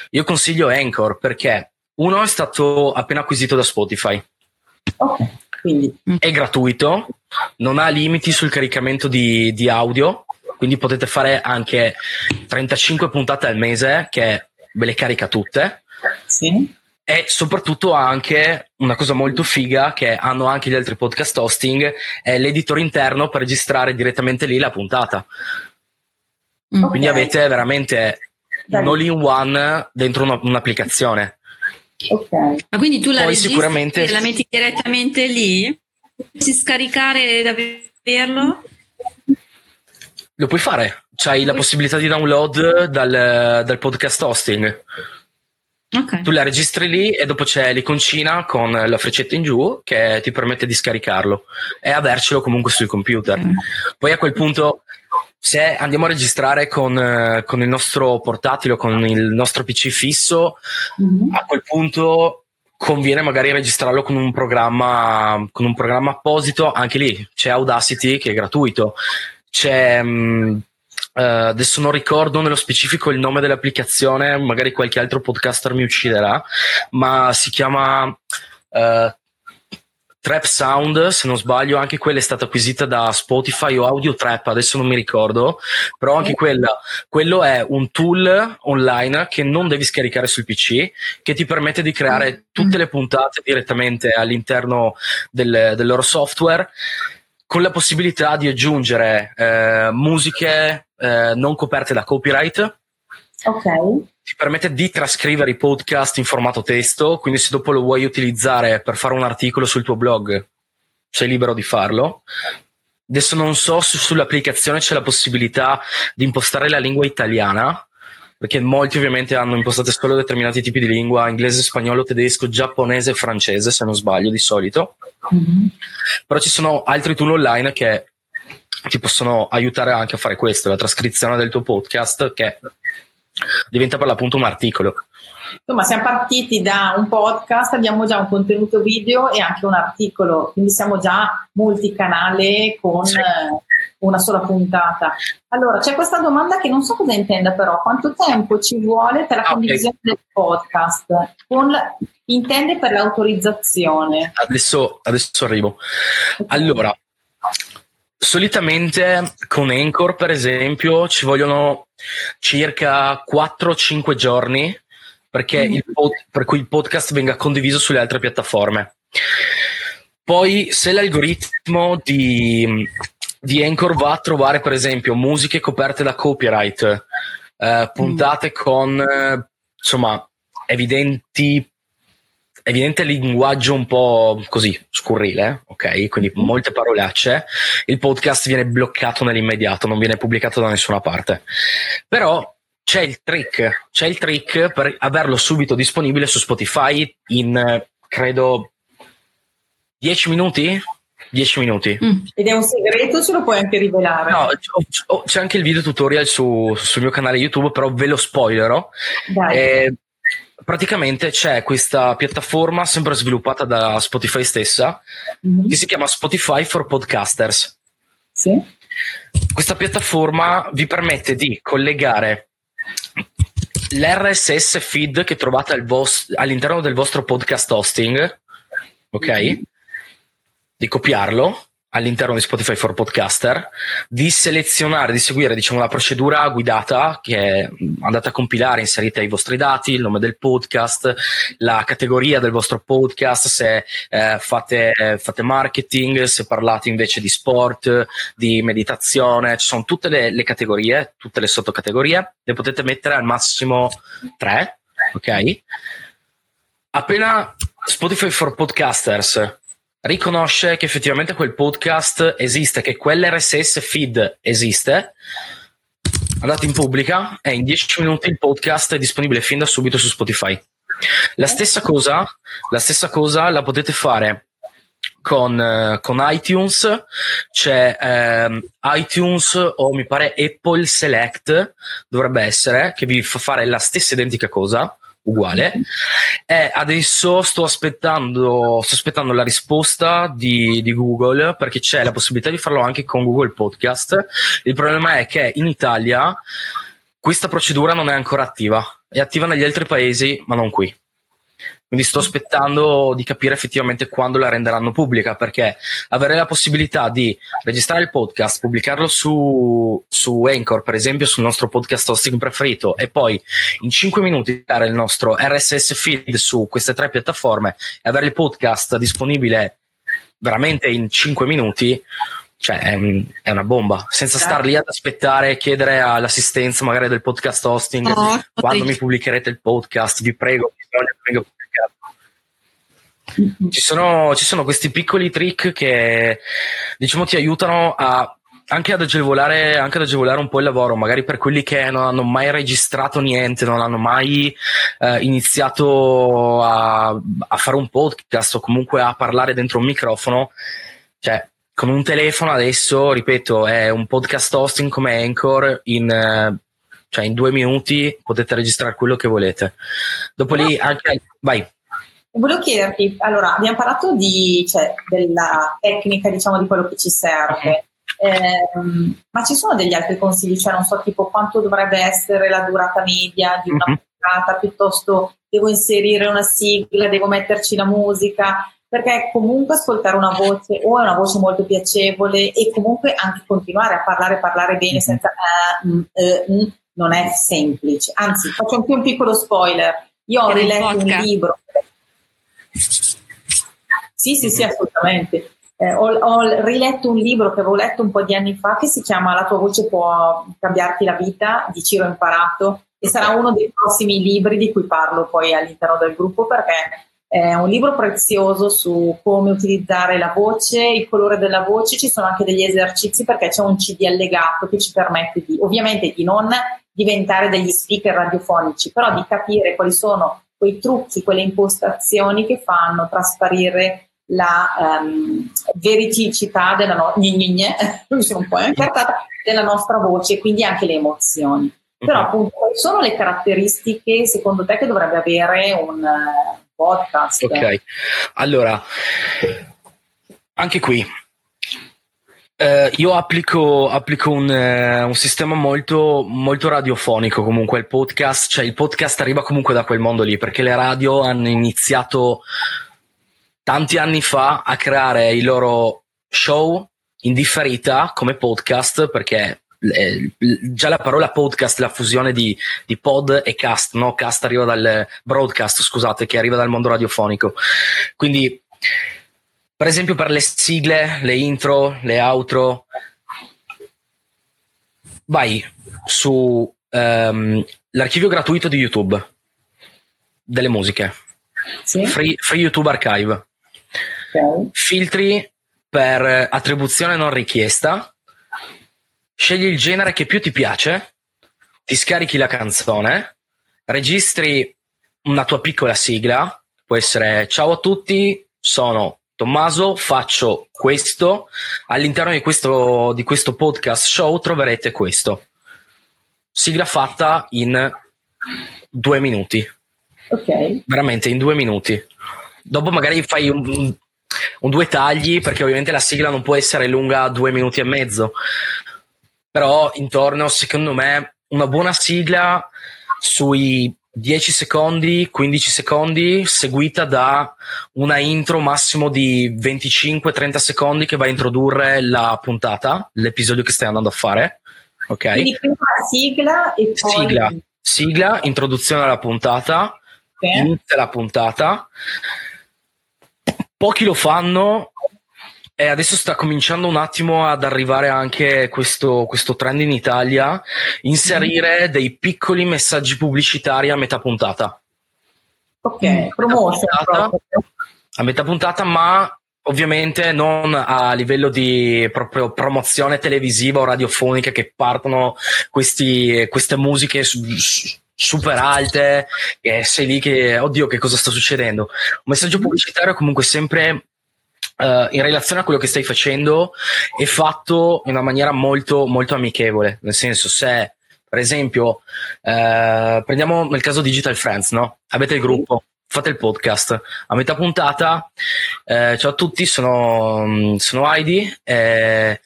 io consiglio Anchor perché uno è stato appena acquisito da Spotify, Ok, quindi è gratuito, non ha limiti sul caricamento di, di audio, quindi potete fare anche 35 puntate al mese che ve le carica tutte. sì. E soprattutto anche una cosa molto figa che hanno anche gli altri podcast hosting, è l'editor interno per registrare direttamente lì la puntata. Mm. Quindi Ok. avete veramente un all-in-one dentro una- un'applicazione. Ok. Ma quindi tu la Poi registri sicuramente- e la metti direttamente lì? Si scaricare ed averlo? Lo puoi fare, c'hai la possibilità di download dal, dal podcast hosting. Ok. Tu la registri lì e dopo c'è l'iconcina con la freccetta in giù che ti permette di scaricarlo e avercelo comunque sul computer. Ok. Poi a quel punto, se andiamo a registrare con, eh, con il nostro portatile o con il nostro PC fisso, Mhm. a quel punto conviene magari registrarlo con un programma, con un programma apposito. Anche lì c'è Audacity che è gratuito. C'è. mh, eh, adesso non ricordo nello specifico il nome dell'applicazione, magari qualche altro podcaster mi ucciderà, ma si chiama eh, Trap Sound, se non sbaglio, anche quella è stata acquisita da Spotify o Audio Trap, adesso non mi ricordo, però anche quella, quello è un tool online che non devi scaricare sul PC, che ti permette di creare tutte le puntate direttamente all'interno del, del loro software con la possibilità di aggiungere eh, musiche eh, non coperte da copyright, Ok. ti permette di trascrivere i podcast in formato testo, quindi se dopo lo vuoi utilizzare per fare un articolo sul tuo blog, sei libero di farlo. Adesso non so se sull'applicazione c'è la possibilità di impostare la lingua italiana, perché molti ovviamente hanno impostate solo determinati tipi di lingua, inglese, spagnolo, tedesco, giapponese e francese, se non sbaglio di solito. Mhm. Però ci sono altri tool online che ti possono aiutare anche a fare questo, la trascrizione del tuo podcast che diventa per l'appunto un articolo. Insomma, siamo partiti da un podcast, abbiamo già un contenuto video e anche un articolo, quindi siamo già multicanale con Sì. Una sola puntata. Allora, c'è questa domanda che non so cosa intenda però, quanto tempo ci vuole per la Ah, ok. condivisione del podcast? Con intende per l'autorizzazione. Adesso, adesso arrivo. Allora, solitamente con Anchor, per esempio, ci vogliono circa 4-5 giorni perché Mhm. il pod- per cui il podcast venga condiviso sulle altre piattaforme. Poi, se l'algoritmo di, di Anchor va a trovare, per esempio, musiche coperte da copyright, eh, puntate con eh, insomma evidenti evidente linguaggio un po' così scurrile, ok? Quindi molte parolacce, il podcast viene bloccato nell'immediato, non viene pubblicato da nessuna parte. Però c'è il trick, c'è il trick per averlo subito disponibile su Spotify in eh, credo 10 minuti, 10 minuti. Mm. Ed è un segreto, ce lo puoi anche rivelare? No, c'è anche il video tutorial su, sul mio canale YouTube, però ve lo spoilerò. Eh, praticamente c'è questa piattaforma sempre sviluppata da Spotify stessa mm-hmm. che si chiama Spotify for Podcasters. Sì. Questa piattaforma vi permette di collegare l'RSS feed che trovate al vos- all'interno del vostro podcast hosting, ok? Di copiarlo all'interno di Spotify for Podcaster, di selezionare, di seguire diciamo, la procedura guidata che andate a compilare, inserite i vostri dati, il nome del podcast, la categoria del vostro podcast, se eh, fate, eh, fate, marketing, se parlate invece di sport, di meditazione, ci sono tutte le, le categorie, tutte le sottocategorie, le potete mettere al massimo tre, ok? Appena Spotify for Podcasters riconosce che effettivamente quel podcast esiste, che quell'RSS feed esiste, andate in pubblica e in 10 minuti il podcast è disponibile fin da subito su Spotify. La stessa cosa, la, stessa cosa la potete fare con, uh, con iTunes, c'è uh, iTunes o mi pare Apple Select, dovrebbe essere, che vi fa fare la stessa identica cosa uguale. E adesso sto aspettando, sto aspettando la risposta di, di, Google perché c'è la possibilità di farlo anche con Google Podcast. Il problema è che in Italia questa procedura non è ancora attiva, è attiva negli altri paesi, ma non qui. Quindi sto aspettando di capire effettivamente quando la renderanno pubblica, perché avere la possibilità di registrare il podcast, pubblicarlo su, su Anchor, per esempio, sul nostro podcast hosting preferito, e poi in 5 minuti dare il nostro RSS feed su queste tre piattaforme e avere il podcast disponibile veramente in 5 minuti, cioè è, è, una bomba, senza certo. star lì ad aspettare e chiedere all'assistenza magari del podcast hosting oh, quando mi pubblicherete il podcast, vi prego, bisogna venga ci sono, ci sono questi piccoli trick che diciamo ti aiutano a anche ad, agevolare, anche ad agevolare un po' il lavoro, magari per quelli che non hanno mai registrato niente, non hanno mai eh, iniziato a, a, fare un podcast o comunque a parlare dentro un microfono. Cioè, con un telefono adesso, ripeto, è un podcast hosting come Anchor in, eh, cioè in due minuti potete registrare quello che volete. Dopo lì anche... Vai. Volevo chiederti, allora, abbiamo parlato di, cioè, della tecnica, diciamo, di quello che ci serve, eh, ma ci sono degli altri consigli? Cioè, non so, tipo quanto dovrebbe essere la durata media di una mm-hmm. puntata, piuttosto devo inserire una sigla, devo metterci la musica, perché comunque ascoltare una voce o è una voce molto piacevole e comunque anche continuare a parlare, parlare bene mm-hmm. senza uh, mm, uh, mm, non è semplice. Anzi, faccio anche un piccolo spoiler. Io ho riletto un libro sì, sì, sì, assolutamente. Eh, ho, ho, riletto un libro che avevo letto un po' di anni fa che si chiama La tua voce può cambiarti la vita di Ciro Imparato e sarà uno dei prossimi libri di cui parlo poi all'interno del gruppo perché è un libro prezioso su come utilizzare la voce, il colore della voce, ci sono anche degli esercizi perché c'è un CD allegato che ci permette di ovviamente di non diventare degli speaker radiofonici, però di capire quali sono quei trucchi, quelle impostazioni che fanno trasparire la um, veridicità della, no- della nostra voce, quindi anche le emozioni. Però mhm. appunto, quali sono le caratteristiche secondo te che dovrebbe avere un podcast? Ok, allora, anche qui Uh, io applico, applico un, uh, un, sistema molto, molto radiofonico comunque il podcast, cioè il podcast arriva comunque da quel mondo lì perché le radio hanno iniziato tanti anni fa a creare i loro show in differita come podcast perché eh, già la parola podcast, la fusione di, di, pod e cast, no? Cast arriva dal broadcast, scusate, che arriva dal mondo radiofonico. Quindi per esempio per le sigle, le intro, le outro, vai su um, l'archivio gratuito di YouTube delle musiche, sì. free, free, YouTube Archive, okay. filtri per attribuzione non richiesta, scegli il genere che più ti piace, ti scarichi la canzone, registri una tua piccola sigla, può essere ciao a tutti, sono Tommaso, faccio questo, all'interno di questo, di questo podcast show troverete questo. Sigla fatta in due minuti. Ok. Veramente in due minuti. Dopo magari fai un, un, un due tagli, perché ovviamente la sigla non può essere lunga due minuti e mezzo. Però intorno, secondo me, una buona sigla sui 10 secondi, 15 secondi, seguita da una intro massimo di 25-30 secondi che va a introdurre la puntata, l'episodio che stai andando a fare. Ok? Quindi prima sigla e poi... Sigla, sigla, introduzione alla puntata, Ok. inizia la puntata. Pochi lo fanno e adesso sta cominciando un attimo ad arrivare anche questo, questo trend in Italia, inserire dei piccoli messaggi pubblicitari a metà puntata. Ok, puntata. proprio. A metà puntata, ma ovviamente non a livello di proprio promozione televisiva o radiofonica che partono questi, queste musiche su- su- super alte e sei lì che oddio che cosa sta succedendo un messaggio pubblicitario comunque sempre eh, in relazione a quello che stai facendo è fatto in una maniera molto molto amichevole nel senso se per esempio eh, prendiamo nel caso Digital Friends no? avete il gruppo fate il podcast a metà puntata eh, ciao a tutti sono, sono Heidi e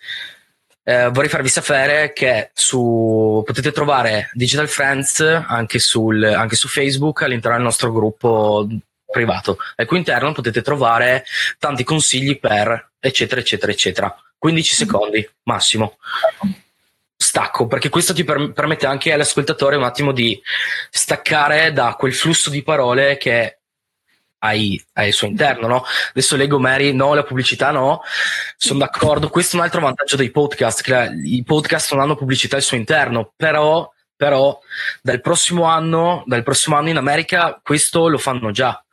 eh, vorrei farvi sapere che su, potete trovare Digital Friends anche, sul, anche su Facebook all'interno del nostro gruppo privato. Al cui interno potete trovare tanti consigli per eccetera, eccetera, eccetera. 15 secondi massimo. Stacco, perché questo ti per- permette anche all'ascoltatore un attimo di staccare da quel flusso di parole che hai, hai al suo interno, no? Adesso leggo Mary, no, la pubblicità no, sono d'accordo. Questo è un altro vantaggio dei podcast, che la- i podcast non hanno pubblicità al suo interno, però, però dal prossimo anno, dal prossimo anno in America questo lo fanno già.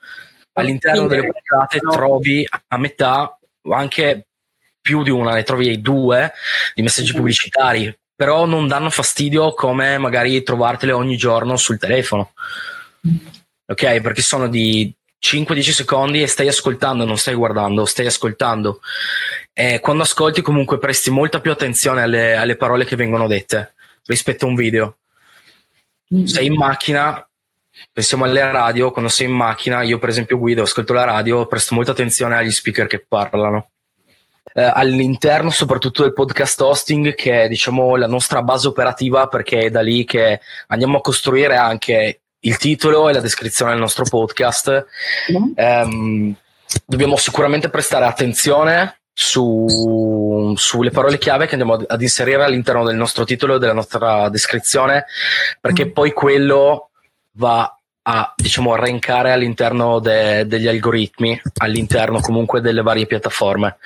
All'interno delle puntate trovi a metà o anche più di una, ne trovi due di messaggi Mhm. pubblicitari, però non danno fastidio come magari trovartele ogni giorno sul telefono. Ok, perché sono di 5-10 secondi e stai ascoltando, non stai guardando, stai ascoltando. E quando ascolti comunque presti molta più attenzione alle, alle parole che vengono dette rispetto a un video. Mm. Sei in macchina, pensiamo alle radio, quando sei in macchina, io per esempio guido, ascolto la radio, presto molta attenzione agli speaker che parlano. Eh, all'interno soprattutto del podcast hosting che è diciamo la nostra base operativa perché è da lì che andiamo a costruire anche il titolo e la descrizione del nostro podcast. Ehm, dobbiamo sicuramente prestare attenzione su- sulle parole chiave che andiamo ad, ad inserire all'interno del nostro titolo e della nostra descrizione, perché Mm. poi quello va a diciamo arrancare all'interno de- degli algoritmi, all'interno comunque delle varie piattaforme.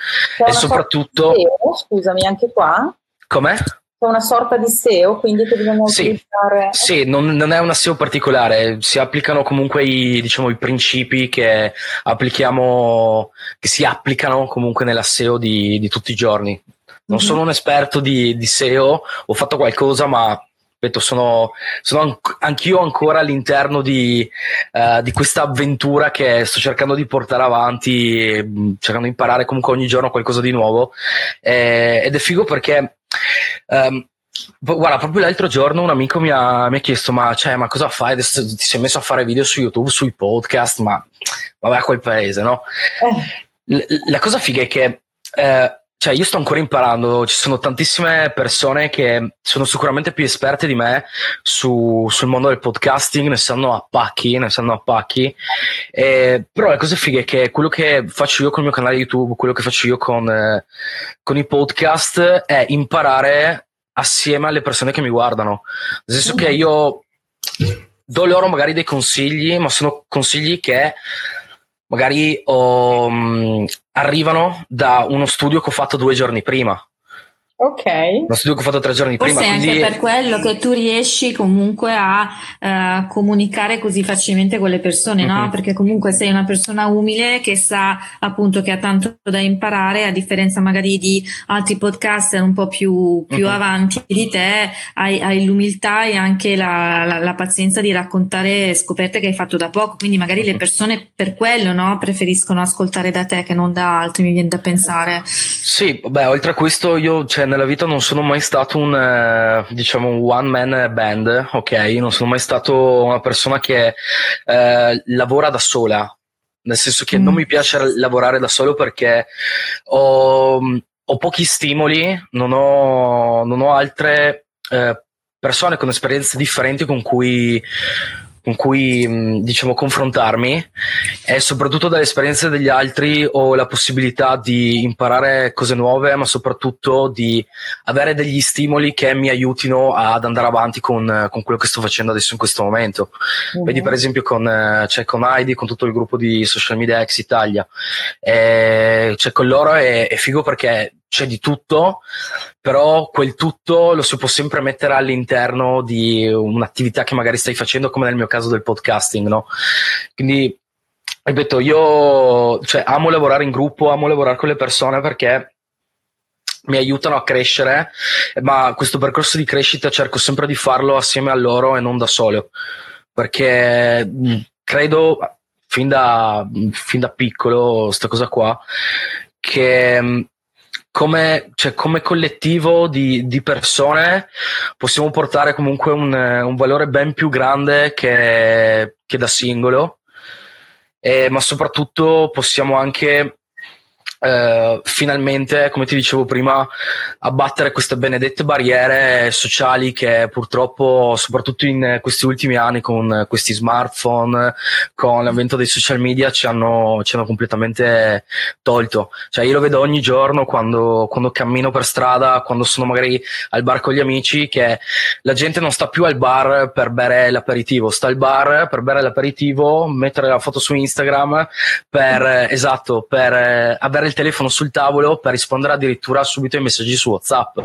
E soprattutto, SEO, scusami, anche qua com'è? c'è una sorta di SEO, quindi che dobbiamo Sì. utilizzare. Sì, non, non è una SEO particolare, si applicano comunque i, diciamo, i principi che applichiamo, che si applicano comunque nella SEO di, di tutti i giorni. Non Mhm. sono un esperto di, di SEO, ho fatto qualcosa, ma ripeto, sono, sono anch- anch'io ancora all'interno di, eh, di questa avventura che sto cercando di portare avanti, mh, cercando di imparare comunque ogni giorno qualcosa di nuovo. Eh, ed è figo perché ehm, Guarda, proprio l'altro giorno un amico mi ha, mi ha chiesto: ma, cioè, ma cosa fai? Adesso ti sei messo a fare video su YouTube, sui podcast, ma vabbè, a quel paese, no? Eh, L- la cosa figa è che eh, cioè io sto ancora imparando, ci sono tantissime persone che sono sicuramente più esperte di me su- sul mondo del podcasting, ne sanno a pacchi, ne sanno a pacchi. Eh, però la cosa figa è che quello che faccio io con il mio canale YouTube, quello che faccio io con, eh, con i podcast è imparare assieme alle persone che mi guardano. Nel senso che io do loro magari dei consigli, ma sono consigli che magari mh, arrivano da uno studio che ho fatto due giorni prima. Ok. Uno studio che ho fatto tre giorni Forse prima. è Quindi... anche per quello che tu riesci comunque a uh, comunicare così facilmente con le persone, no? Uh-huh. Perché comunque sei una persona umile che sa appunto che ha tanto da imparare, a differenza magari di altri podcaster un po' più, più uh-huh. avanti di te, hai, hai, l'umiltà e anche la, la, la, pazienza di raccontare scoperte che hai fatto da poco. Quindi magari le persone per quello, no? Preferiscono ascoltare da te che non da altri, mi viene da pensare. Sì, beh, oltre a questo io, cioè, nella vita non sono mai stato un, eh, diciamo, un one man band, ok? Non sono mai stato una persona che eh, lavora da sola, nel senso che mm. non mi piace lavorare da solo perché ho, ho pochi stimoli, non ho, non ho altre eh, persone con esperienze differenti con cui con cui diciamo confrontarmi e soprattutto dalle esperienze degli altri ho la possibilità di imparare cose nuove ma soprattutto di avere degli stimoli che mi aiutino ad andare avanti con, con quello che sto facendo adesso in questo momento uh-huh. vedi per esempio con, cioè, con Heidi con tutto il gruppo di social media ex Italia e, cioè, con loro è, è figo perché c'è di tutto, però quel tutto lo si può sempre mettere all'interno di un'attività che magari stai facendo, come nel mio caso del podcasting, no? Quindi, ripeto, io cioè, amo lavorare in gruppo, amo lavorare con le persone perché mi aiutano a crescere, ma questo percorso di crescita cerco sempre di farlo assieme a loro e non da solo, perché credo fin da, fin da piccolo, questa cosa qua, che come, cioè, come collettivo di, di, persone possiamo portare comunque un, un valore ben più grande che, che da singolo, eh, ma soprattutto possiamo anche eh, finalmente, come ti dicevo prima, abbattere queste benedette barriere sociali che purtroppo, soprattutto in questi ultimi anni, con questi smartphone, con l'avvento dei social media, ci hanno, ci hanno completamente tolto. Cioè, io lo vedo ogni giorno quando, quando cammino per strada, quando sono magari al bar con gli amici, che la gente non sta più al bar per bere l'aperitivo, sta al bar per bere l'aperitivo, mettere la foto su Instagram, per, esatto, per avere il telefono sul tavolo per rispondere addirittura subito ai messaggi su WhatsApp.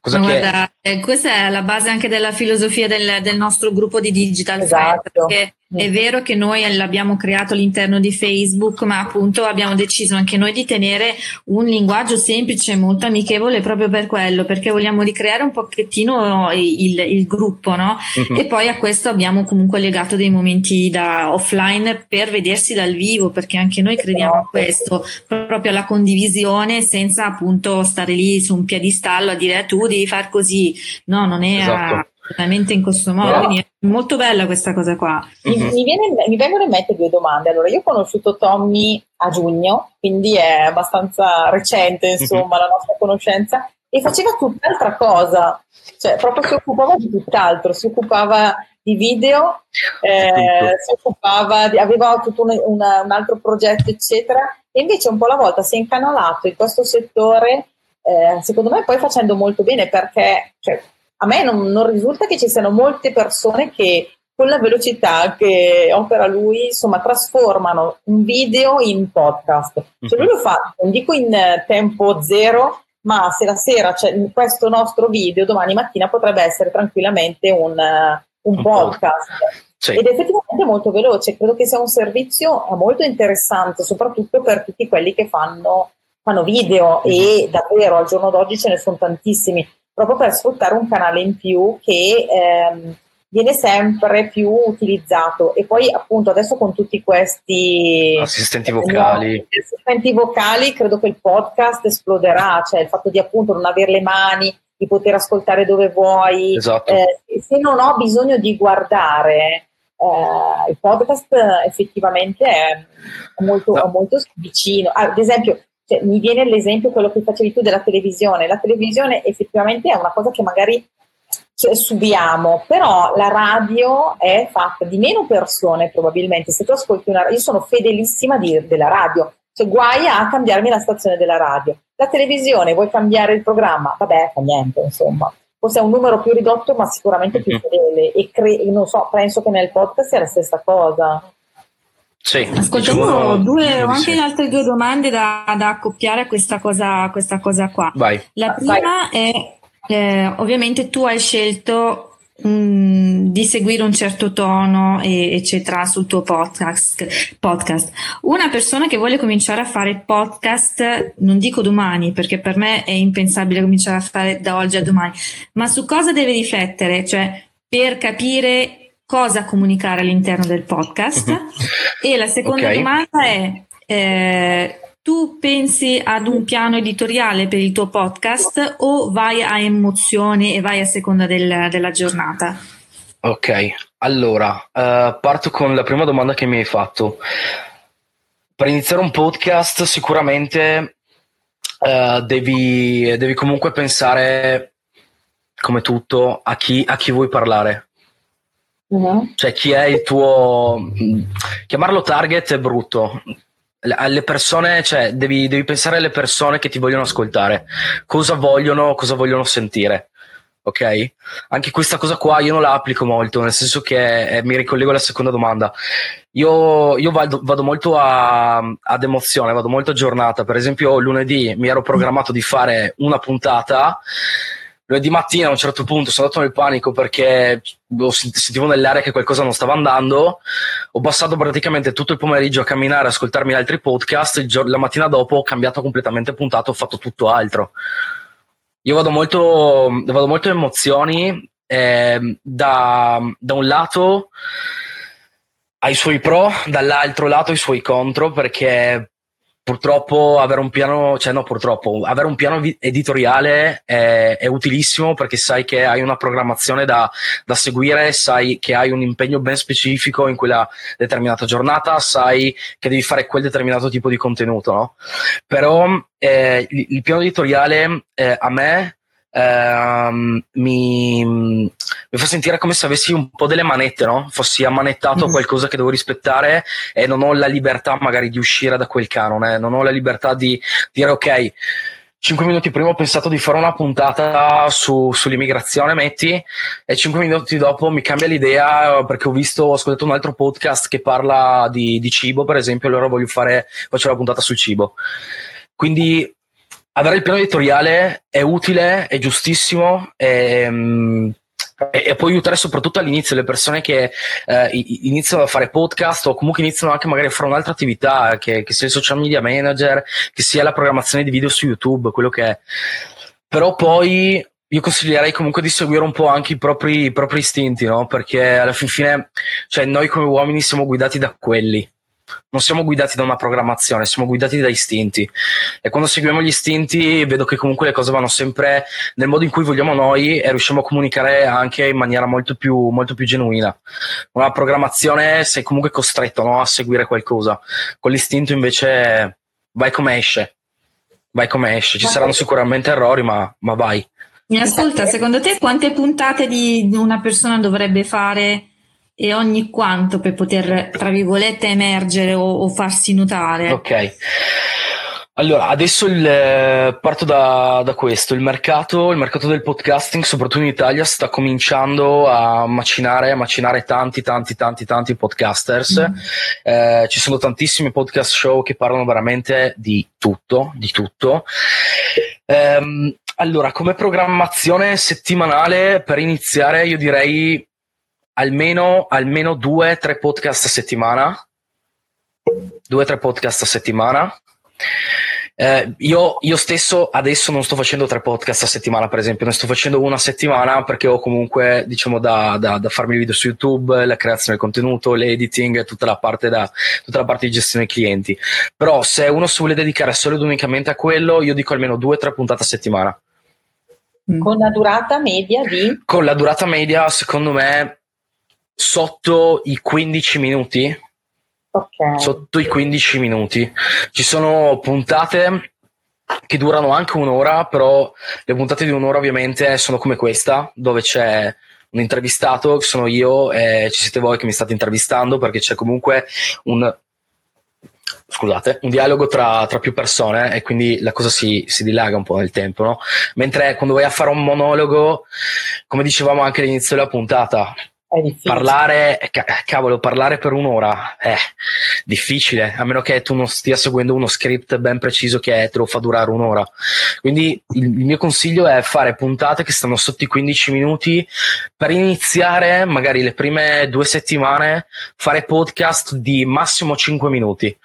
Cosa Guarda, che... eh, questa è la base anche della filosofia del, del nostro gruppo di Digital esatto. Friend, perché è vero che noi l'abbiamo creato all'interno di Facebook, ma appunto abbiamo deciso anche noi di tenere un linguaggio semplice e molto amichevole proprio per quello, perché vogliamo ricreare un pochettino il, il gruppo, no? Uh-huh. E poi a questo abbiamo comunque legato dei momenti da offline per vedersi dal vivo, perché anche noi crediamo a questo, proprio alla condivisione senza appunto stare lì su un piedistallo a dire tu devi far così. No, non è esatto. a veramente in questo modo. No. Quindi è molto bella questa cosa qua. Mi, mm-hmm. mi, viene, mi, vengono in mente due domande. Allora, io ho conosciuto Tommy a giugno, quindi è abbastanza recente, insomma, mm-hmm. la nostra conoscenza, e faceva tutt'altra cosa, cioè proprio si occupava di tutt'altro, si occupava di video, eh, si occupava di, aveva tutto un, una, un altro progetto, eccetera, e invece un po' alla volta si è incanalato in questo settore, eh, secondo me poi facendo molto bene perché cioè, a me non, non, risulta che ci siano molte persone che con la velocità che opera lui, insomma, trasformano un video in podcast. Cioè lui lo fa, non dico in tempo zero, ma se la sera c'è questo nostro video, domani mattina potrebbe essere tranquillamente un, un, un podcast. Sì. Ed effettivamente è molto veloce, credo che sia un servizio molto interessante, soprattutto per tutti quelli che fanno, fanno video e davvero al giorno d'oggi ce ne sono tantissimi proprio per sfruttare un canale in più che ehm, viene sempre più utilizzato e poi appunto adesso con tutti questi assistenti vocali no, assistenti vocali credo che il podcast esploderà cioè il fatto di appunto non avere le mani di poter ascoltare dove vuoi esatto. eh, se non ho bisogno di guardare eh, il podcast effettivamente è molto, no. molto vicino ad esempio cioè, mi viene l'esempio quello che facevi tu della televisione. La televisione effettivamente è una cosa che magari cioè, subiamo, però la radio è fatta di meno persone probabilmente. Se tu ascolti una io sono fedelissima di, della radio, cioè guai a cambiarmi la stazione della radio. La televisione, vuoi cambiare il programma? Vabbè, fa niente, insomma. Forse è un numero più ridotto, ma sicuramente più mm-hmm. fedele. E cre- non so, penso che nel podcast sia la stessa cosa. Sì, Ascoltiamo diciamo- due, ho di anche sì. altre due domande da, da accoppiare a questa cosa, a questa cosa qua. Vai. La prima è, eh, ovviamente tu hai scelto di seguire un certo tono, e- eccetera, sul tuo podcast, podcast. Una persona che vuole cominciare a fare podcast, non dico domani, perché per me è impensabile cominciare a fare da oggi a domani, ma su cosa deve riflettere? Cioè, per capire cosa comunicare all'interno del podcast. Mhm. E la seconda Ok. domanda è, eh, tu pensi ad un piano editoriale per il tuo podcast o vai a emozione e vai a seconda del- della giornata? Ok, allora, eh, parto con la prima domanda che mi hai fatto. Per iniziare un podcast sicuramente eh, devi, devi comunque pensare, come tutto, a chi, a chi vuoi parlare. Cioè, chi è il tuo. Chiamarlo target è brutto. Le- Alle persone, cioè, devi, devi pensare alle persone che ti vogliono ascoltare. Cosa vogliono, cosa vogliono sentire. Ok? Anche questa cosa qua io non la applico molto, nel senso che eh, mi ricollego alla seconda domanda. Io, io vado, vado molto a- ad emozione, vado molto a giornata. Per esempio, lunedì mi ero programmato di fare una puntata. Lunedì mattina a un certo punto sono andato nel panico perché sentivo nell'aria che qualcosa non stava andando. Ho passato praticamente tutto il pomeriggio a camminare, ascoltarmi altri podcast. Il gior- la mattina dopo ho cambiato completamente puntata, ho fatto tutto altro. Io vado molto, vado molto emozioni. ehm, da, da un lato ha i suoi pro, dall'altro lato ha i suoi contro, perché purtroppo avere un piano, cioè no, purtroppo, avere un piano editoriale è, è utilissimo perché sai che hai una programmazione da, da seguire, sai che hai un impegno ben specifico in quella determinata giornata, sai che devi fare quel determinato tipo di contenuto, no? Però eh, il, il piano editoriale eh, a me ehm, mi, mi fa sentire come se avessi un po' delle manette, no? Fossi ammanettato a Mm. qualcosa che devo rispettare e non ho la libertà magari di uscire da quel canone, non ho la libertà di dire ok. Cinque minuti prima ho pensato di fare una puntata su- sull'immigrazione, metti, e cinque minuti dopo mi cambia l'idea perché ho visto, ho ascoltato un altro podcast che parla di, di cibo, per esempio, allora voglio fare, faccio la puntata sul cibo. Quindi avere il piano editoriale è utile, è giustissimo ehm, e, può aiutare soprattutto all'inizio le persone che eh, iniziano a fare podcast o comunque iniziano anche magari a fare un'altra attività, che, che sia il social media manager, che sia la programmazione di video su YouTube, quello che è. Però poi io consiglierei comunque di seguire un po' anche i propri, i propri istinti, no? Perché alla fin fine, cioè noi come uomini siamo guidati da quelli. Non siamo guidati da una programmazione, siamo guidati da istinti. E quando seguiamo gli istinti, vedo che comunque le cose vanno sempre nel modo in cui vogliamo noi e riusciamo a comunicare anche in maniera molto più, molto più genuina. Una programmazione sei comunque costretto no, a seguire qualcosa. Con l'istinto invece vai come esce. Vai come esce. Ci saranno sicuramente errori, ma, ma vai. Mi ascolta, secondo te quante puntate di una persona dovrebbe fare e ogni quanto per poter, tra virgolette, emergere o, o farsi notare? Ok. Allora, adesso il, eh, parto da, da questo. Il mercato, il mercato del podcasting, soprattutto in Italia, sta cominciando a macinare, a macinare tanti, tanti, tanti, tanti podcasters. Mm. Eh, ci sono tantissimi podcast show che parlano veramente di tutto, di tutto. Ehm, allora, come programmazione settimanale, per iniziare, io direi almeno, almeno due, tre podcast a settimana. Due, tre podcast a settimana. Eh, io, io stesso adesso non sto facendo tre podcast a settimana, per esempio, ne sto facendo una a settimana perché ho comunque, diciamo, da, da, da farmi i video su YouTube, la creazione del contenuto, l'editing, tutta la parte, da, tutta la parte di gestione clienti. Però se uno si vuole dedicare solo ed unicamente a quello, io dico almeno due o tre puntate a settimana. Con una durata media di Con la durata media, secondo me, sotto i 15 minuti, ok sotto i 15 minuti. Ci sono puntate che durano anche un'ora, però le puntate di un'ora ovviamente sono come questa, dove c'è un intervistato, che sono io, e ci siete voi che mi state intervistando, perché c'è comunque un scusate, un dialogo tra, tra più persone e quindi la cosa si, si dilaga un po' nel tempo, no? Mentre quando vai a fare un monologo, come dicevamo anche all'inizio della puntata. Parlare, ca- cavolo, parlare per un'ora è difficile, a meno che tu non stia seguendo uno script ben preciso che te lo fa durare un'ora. Quindi il mio consiglio è fare puntate che stanno sotto i 15 minuti per iniziare, magari le prime due settimane, fare podcast di massimo 5 minuti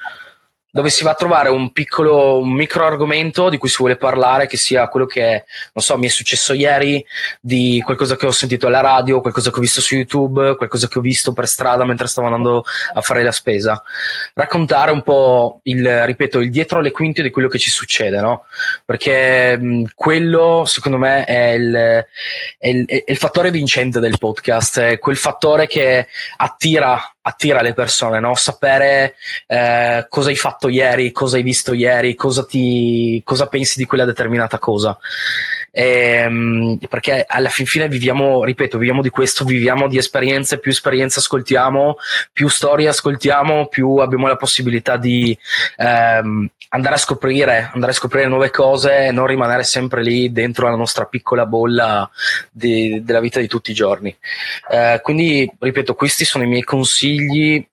dove si va a trovare un piccolo, un micro argomento di cui si vuole parlare, che sia quello che, non so, mi è successo ieri, di qualcosa che ho sentito alla radio, qualcosa che ho visto su YouTube, qualcosa che ho visto per strada mentre stavo andando a fare la spesa. Raccontare un po' il, ripeto, il dietro le quinte di quello che ci succede, no? Perché mh, quello, secondo me, è il, è, il, è il fattore vincente del podcast, è quel fattore che attira attira le persone, no? sapere eh, cosa hai fatto ieri, cosa hai visto ieri, cosa, ti, cosa pensi di quella determinata cosa. E, um, perché alla fin fine viviamo, ripeto, viviamo di questo, viviamo di esperienze, più esperienze ascoltiamo, più storie ascoltiamo, più abbiamo la possibilità di um, andare a scoprire, andare a scoprire nuove cose e non rimanere sempre lì dentro la nostra piccola bolla di, della vita di tutti i giorni. Uh, quindi, ripeto, questi sono i miei consigli.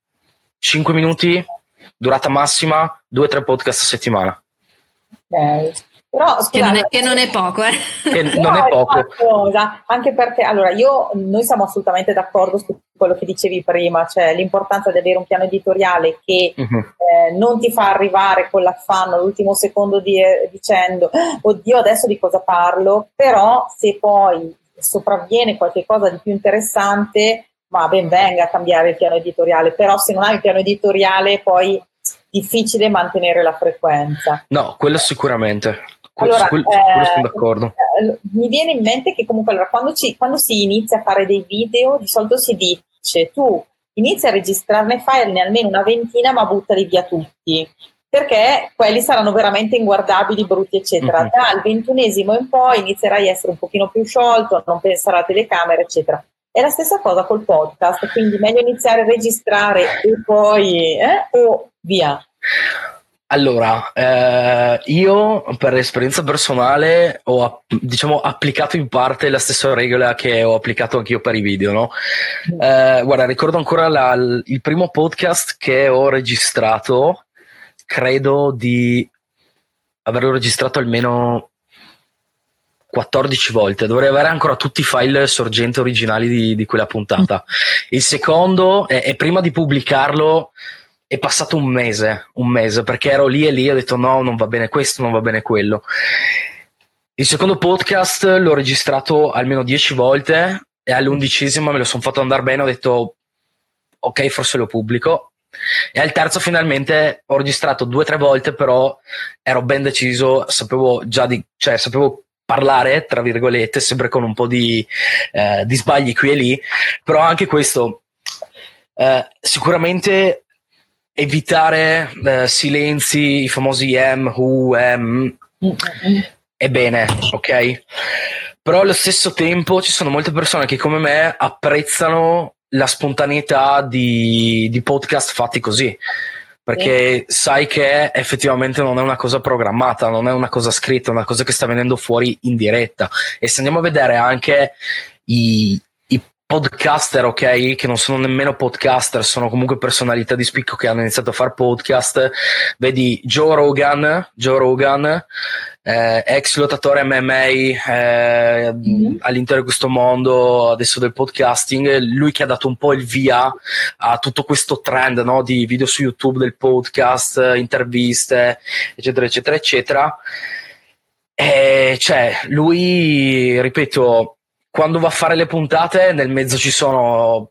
5 minuti, durata massima, 2-3 podcast a settimana. Ok. Però, che, scusate, non è, che non è poco, eh. Che non No, è poco. cosa, anche perché allora io noi siamo assolutamente d'accordo su quello che dicevi prima, cioè l'importanza di avere un piano editoriale che Mhm. eh, non ti fa arrivare con l'affanno all'ultimo secondo di- dicendo oddio adesso di cosa parlo, però se poi sopravviene qualche cosa di più interessante, ma ben venga a cambiare il piano editoriale, però se non hai il piano editoriale poi difficile mantenere la frequenza. No, quello sicuramente. Allora, quello eh, sono d'accordo. eh, mi viene in mente che comunque allora, quando, ci- quando si inizia a fare dei video, di solito si dice tu inizia a registrarne file almeno una ventina, ma buttali via tutti. Perché quelli saranno veramente inguardabili, brutti, eccetera. Mhm. Dal ventunesimo in poi inizierai a essere un pochino più sciolto, a non pensare alla telecamera, eccetera. È la stessa cosa col podcast, quindi meglio iniziare a registrare e poi eh, o via. Allora, eh, io per esperienza personale ho diciamo, applicato in parte la stessa regola che ho applicato anch'io per i video, no? Eh, guarda, ricordo ancora la- il primo podcast che ho registrato, credo di averlo registrato almeno 14 volte, dovrei avere ancora tutti i file sorgenti originali di, di quella puntata. Il secondo, e prima di pubblicarlo, è passato un mese, un mese, perché ero lì e lì ho detto no, non va bene questo, non va bene quello. Il secondo podcast l'ho registrato almeno 10 volte e all'undicesima me lo sono fatto andare bene, ho detto ok, forse lo pubblico. E al terzo finalmente ho registrato due o tre volte, però ero ben deciso, sapevo già di, cioè sapevo parlare, tra virgolette, sempre con un po' di, eh, di sbagli qui e lì, però anche questo, eh, sicuramente evitare eh, silenzi, i famosi M, U, M, è bene, ok? Però allo stesso tempo ci sono molte persone che come me apprezzano la spontaneità di, di podcast fatti così. Perché sai che effettivamente non è una cosa programmata, non è una cosa scritta, è una cosa che sta venendo fuori in diretta. E se andiamo a vedere anche i podcaster, ok, che non sono nemmeno podcaster, sono comunque personalità di spicco che hanno iniziato a fare podcast. Vedi Joe Rogan, Joe Rogan, eh, ex lottatore MMA eh, Mhm. all'interno di questo mondo adesso del podcasting, lui che ha dato un po' il via a tutto questo trend no, di video su YouTube del podcast, interviste, eccetera, eccetera, eccetera. E cioè, lui, ripeto, quando va a fare le puntate, nel mezzo ci sono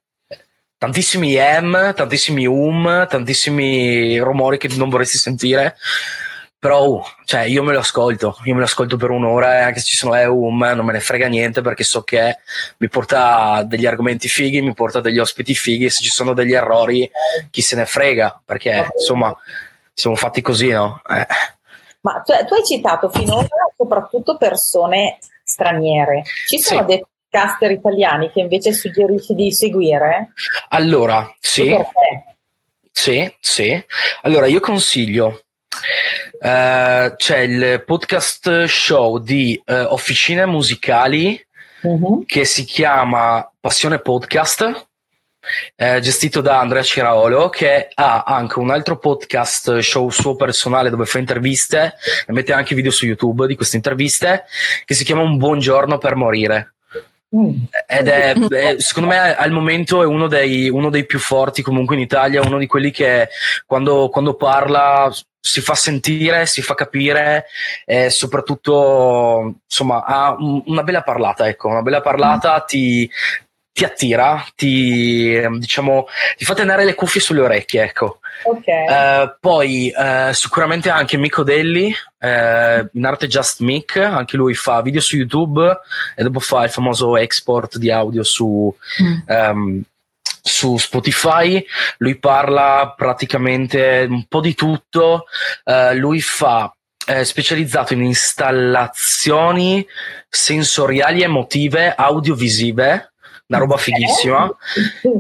tantissimi M, tantissimi um, tantissimi rumori che non vorresti sentire. Però, uh, cioè, io me lo ascolto, io me lo ascolto per un'ora e anche se ci sono eh, um, non me ne frega niente perché so che mi porta degli argomenti fighi, mi porta degli ospiti fighi e se ci sono degli errori, chi se ne frega, perché insomma, siamo fatti così, no? Eh. Ma tu, tu hai citato finora soprattutto persone straniere. Ci sono Sì. dei podcaster italiani che invece suggerisci di seguire? Allora, sì, sì, sì. Allora, io consiglio. eh, c'è il podcast show di eh, officine musicali Mhm. che si chiama Passione Podcast eh, gestito da Andrea Ciraolo che ha anche un altro podcast show suo personale dove fa interviste e mette anche video su YouTube di queste interviste che si chiama Un buongiorno per morire. Mm. Ed è, è, secondo me al momento è uno dei, uno dei, più forti comunque in Italia, uno di quelli che quando, quando parla si fa sentire, si fa capire e soprattutto insomma ha una bella parlata, ecco, una bella parlata ti, ti attira, ti, diciamo, ti fa tenere le cuffie sulle orecchie, ecco. Okay. Uh, poi uh, sicuramente anche Mico Delli, uh, in arte Just Mick, anche lui fa video su YouTube e dopo fa il famoso export di audio su, mm. um, su Spotify. Lui parla praticamente un po' di tutto, lui fa specializzato in installazioni sensoriali emotive audiovisive una roba fighissima.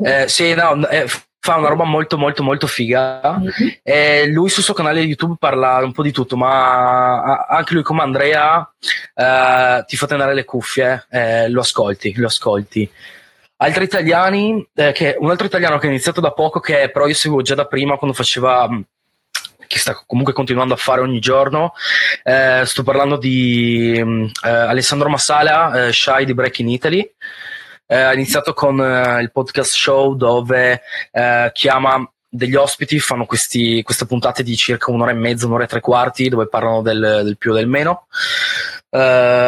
Eh, sì, no, eh, fa una roba molto molto molto figa. Mm-hmm. E lui sul suo canale YouTube parla un po' di tutto, ma anche lui come Andrea eh, ti fa tenere le cuffie, eh, lo ascolti, lo ascolti. Altri italiani, eh, che, un altro italiano che ha iniziato da poco, che però io seguo già da prima quando faceva che sta comunque continuando a fare ogni giorno. Eh, sto parlando di eh, Alessandro Massala, eh, Shy di Break in Italy eh, ha iniziato con eh, il podcast show dove eh, chiama degli ospiti, fanno questi, queste puntate di circa un'ora e mezza, un'ora e tre quarti, dove parlano del, del più o del meno. Uh,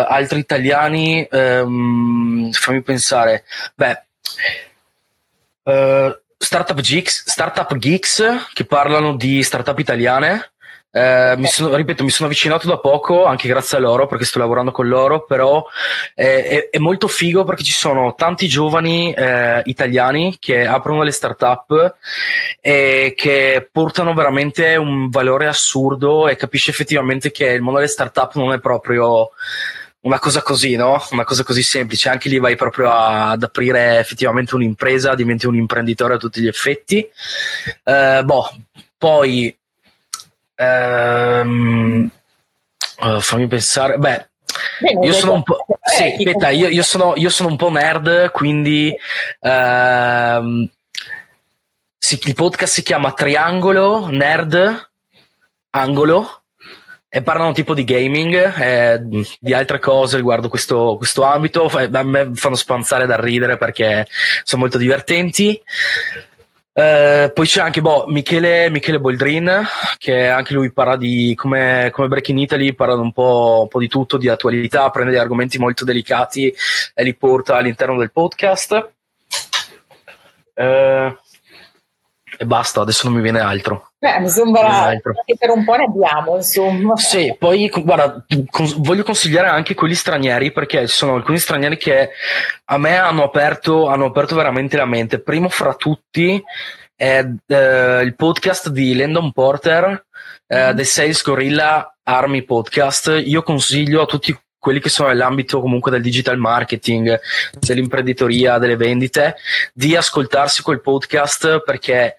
altri italiani, um, fammi pensare, beh, uh, Startup Geeks, Startup Geeks che parlano di startup italiane, eh, mi sono, ripeto, mi sono avvicinato da poco, anche grazie a loro, perché sto lavorando con loro, però eh, è, è, molto figo perché ci sono tanti giovani eh, italiani che aprono le start-up e che portano veramente un valore assurdo e capisci effettivamente che il mondo delle start-up non è proprio una cosa così, no? Una cosa così semplice. Anche lì vai proprio a, ad aprire effettivamente un'impresa, diventi un imprenditore a tutti gli effetti. Eh, boh, poi Ehm, uh, fammi pensare, beh, io sono un po'. Sì, aspetta, io, io, sono, io sono un po' nerd, quindi. Uh, sì, il podcast si chiama Triangolo Nerd Angolo e parlano tipo di gaming e eh, di altre cose riguardo questo, questo ambito. A me fanno spanzare da ridere perché sono molto divertenti. Eh, poi c'è anche boh, Michele, Michele, Boldrin, che anche lui parla di come, come Break Italy, parla un po', un po', di tutto, di attualità, prende degli argomenti molto delicati e li porta all'interno del podcast. Uh, e basta, adesso non mi viene altro. Beh, mi sembra che per un po' ne abbiamo, insomma. Sì, poi guarda, cons- voglio consigliare anche quelli stranieri perché ci sono alcuni stranieri che a me hanno aperto, hanno aperto veramente la mente. Primo fra tutti è eh, il podcast di Landon Porter, eh, mm-hmm. The Sales Gorilla Army Podcast. Io consiglio a tutti quelli che sono nell'ambito comunque del digital marketing, dell'imprenditoria, delle vendite, di ascoltarsi quel podcast perché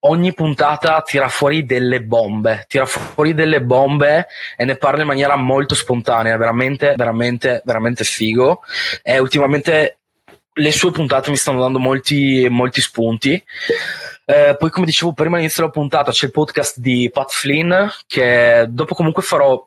ogni puntata tira fuori delle bombe, tira fuori delle bombe e ne parla in maniera molto spontanea, veramente, veramente, veramente figo. E ultimamente le sue puntate mi stanno dando molti, molti spunti. Eh, poi, come dicevo prima all'inizio della puntata, c'è il podcast di Pat Flynn, che dopo comunque farò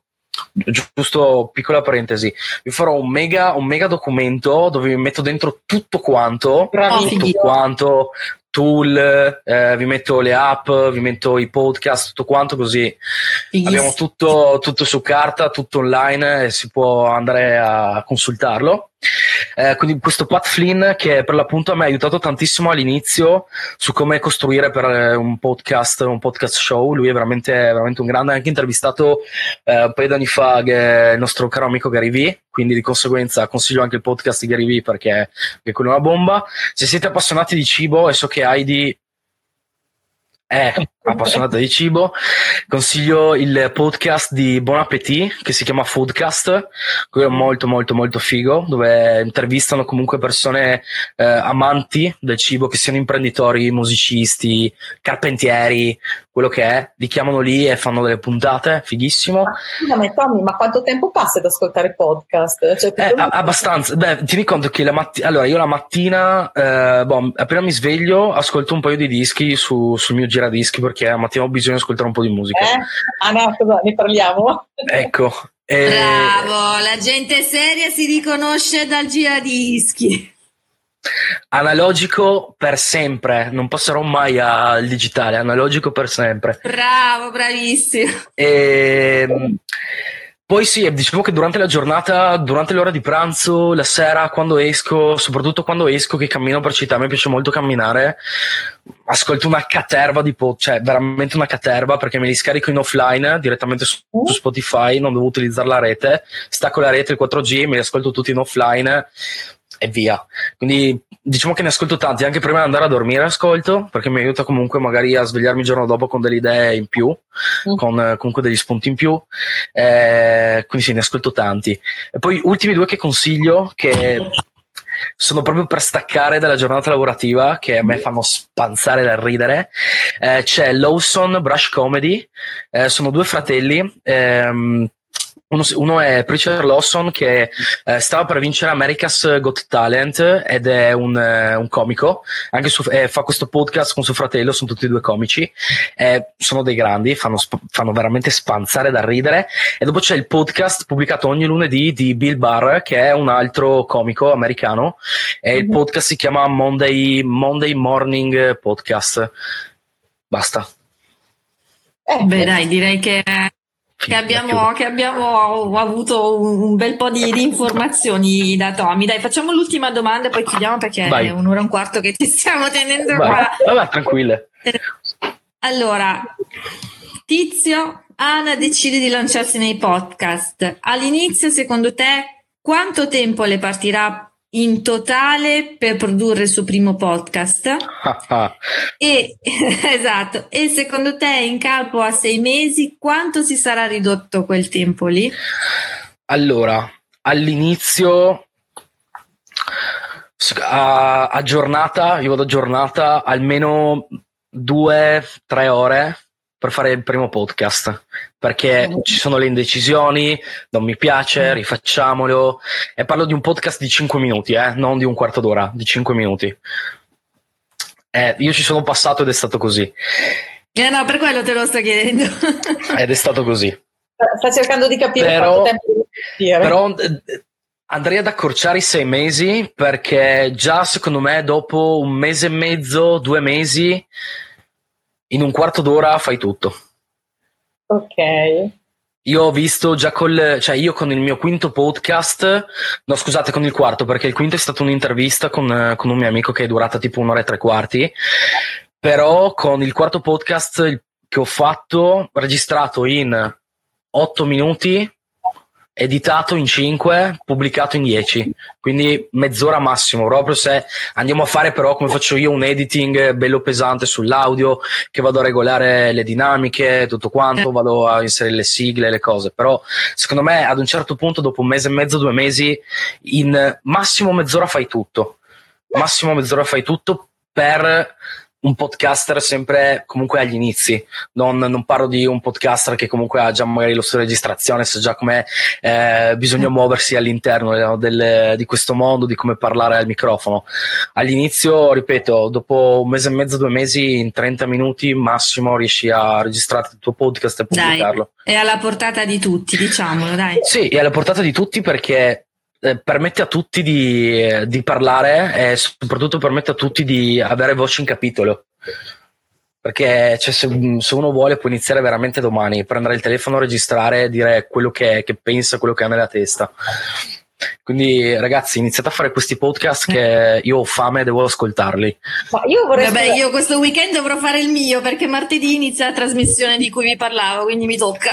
giusto piccola parentesi vi farò un mega, un mega documento dove vi metto dentro tutto quanto Bravissimo. tutto quanto tool, eh, vi metto le app, vi metto i podcast, tutto quanto così yes. abbiamo tutto, tutto, su carta, tutto online e si può andare a consultarlo. Eh, quindi questo Pat Flynn che per l'appunto mi ha aiutato tantissimo all'inizio su come costruire per eh, un podcast, un podcast show, lui è veramente, veramente un grande, ha anche intervistato eh, un paio d'anni fa il nostro caro amico Gary Vee, quindi di conseguenza consiglio anche il podcast di Gary Vee perché, perché quello è una bomba. Se siete appassionati di cibo e so che Heidi è appassionata di cibo, consiglio il podcast di Bon Appetit che si chiama Foodcast, quello è molto molto molto figo, dove intervistano comunque persone eh, amanti del cibo, che siano imprenditori, musicisti, carpentieri, quello che è, li chiamano lì e fanno delle puntate, fighissimo. Ma, scusami Tommy, ma quanto tempo passi ad ascoltare podcast? Cioè, eh, abbastanza, beh, tieni conto che la mattina, allora io la mattina, eh, boh, appena mi sveglio, ascolto un paio di dischi su, sul mio giradischi perché la mattina ho bisogno di ascoltare un po' di musica. Eh? Ah no, cosa ne parliamo? Ecco. Eh... Bravo, la gente seria si riconosce dal giradischi. Analogico per sempre, non passerò mai al digitale, analogico per sempre. Bravo, bravissimo. E, ehm, poi sì, diciamo che durante la giornata, durante l'ora di pranzo, la sera, quando esco, soprattutto quando esco che cammino per città, mi piace molto camminare, ascolto una caterva di podcast, cioè veramente una caterva perché me li scarico in offline direttamente su, su, Spotify, non devo utilizzare la rete, stacco la rete, il 4G, me li ascolto tutti in offline e via. Quindi diciamo che ne ascolto tanti, anche prima di andare a dormire ascolto, perché mi aiuta comunque magari a svegliarmi il giorno dopo con delle idee in più, mm. con eh, comunque degli spunti in più. Eh, quindi sì, ne ascolto tanti. E poi ultimi due che consiglio, che sono proprio per staccare dalla giornata lavorativa che a me fanno spanzare dal ridere. Eh, c'è Lawson Brush Comedy, eh, sono due fratelli. Ehm, uno, uno, è Preacher Lawson che eh, stava per vincere America's Got Talent ed è un, eh, un comico, anche su, eh, fa questo podcast con suo fratello, sono tutti e due comici, sono dei grandi, fanno, fanno, veramente spanzare da ridere e dopo c'è il podcast pubblicato ogni lunedì di Bill Barr che è un altro comico americano e il mhm. podcast si chiama Monday, Monday Morning Podcast. Basta. Eh, beh dai, direi che che abbiamo, che abbiamo, avuto un, bel po' di, di, informazioni da Tommy. Dai, facciamo l'ultima domanda e poi chiudiamo perché Vai. è un'ora e un quarto che ti stiamo tenendo Vai. qua. Vabbè, tranquille. Allora, Tizio, Anna decide di lanciarsi nei podcast. All'inizio, secondo te, quanto tempo le partirà in totale per produrre il suo primo podcast. e, esatto. E secondo te, in capo a sei mesi, quanto si sarà ridotto quel tempo lì? Allora, all'inizio a, a giornata, io vado a giornata almeno due, tre ore per fare il primo podcast perché ci sono le indecisioni, non mi piace, rifacciamolo e parlo di un podcast di 5 minuti, eh, non di un quarto d'ora, di 5 minuti. Eh, io ci sono passato ed è stato così. Eh no, per quello te lo sto chiedendo. ed è stato così. Sta cercando di capire però, quanto tempo dire. Però eh, andrei ad accorciare i sei mesi perché già secondo me dopo un mese e mezzo, due mesi in un quarto d'ora fai tutto. Ok. Io ho visto già col, cioè io con il mio quinto podcast, no scusate con il quarto perché il quinto è stata un'intervista con, con un mio amico che è durata tipo un'ora e tre quarti, però con il quarto podcast che ho fatto, registrato in otto minuti, editato in 5, pubblicato in 10, quindi mezz'ora massimo, proprio se andiamo a fare però come faccio io un editing bello pesante sull'audio, che vado a regolare le dinamiche, tutto quanto, vado a inserire le sigle, le cose, però secondo me ad un certo punto dopo un mese e mezzo, due mesi, in massimo mezz'ora fai tutto, massimo mezz'ora fai tutto per un podcaster sempre comunque agli inizi, non, non, parlo di un podcaster che comunque ha già magari lo studio di registrazione, sa già come eh, bisogna mm. muoversi all'interno del, di questo mondo, di come parlare al microfono. All'inizio, ripeto, dopo un mese e mezzo, due mesi, in 30 minuti massimo riesci a registrare il tuo podcast e pubblicarlo. Dai, è alla portata di tutti, diciamolo, dai. Sì, è alla portata di tutti perché eh, permette a tutti di, di, parlare e soprattutto permette a tutti di avere voce in capitolo. Perché cioè, se, se, uno vuole può iniziare veramente domani, prendere il telefono, registrare, dire quello che, che pensa, quello che ha nella testa. Quindi ragazzi iniziate a fare questi podcast che io ho fame e devo ascoltarli. Ma io vorrei Vabbè, io questo weekend dovrò fare il mio perché martedì inizia la trasmissione di cui vi parlavo, quindi mi tocca.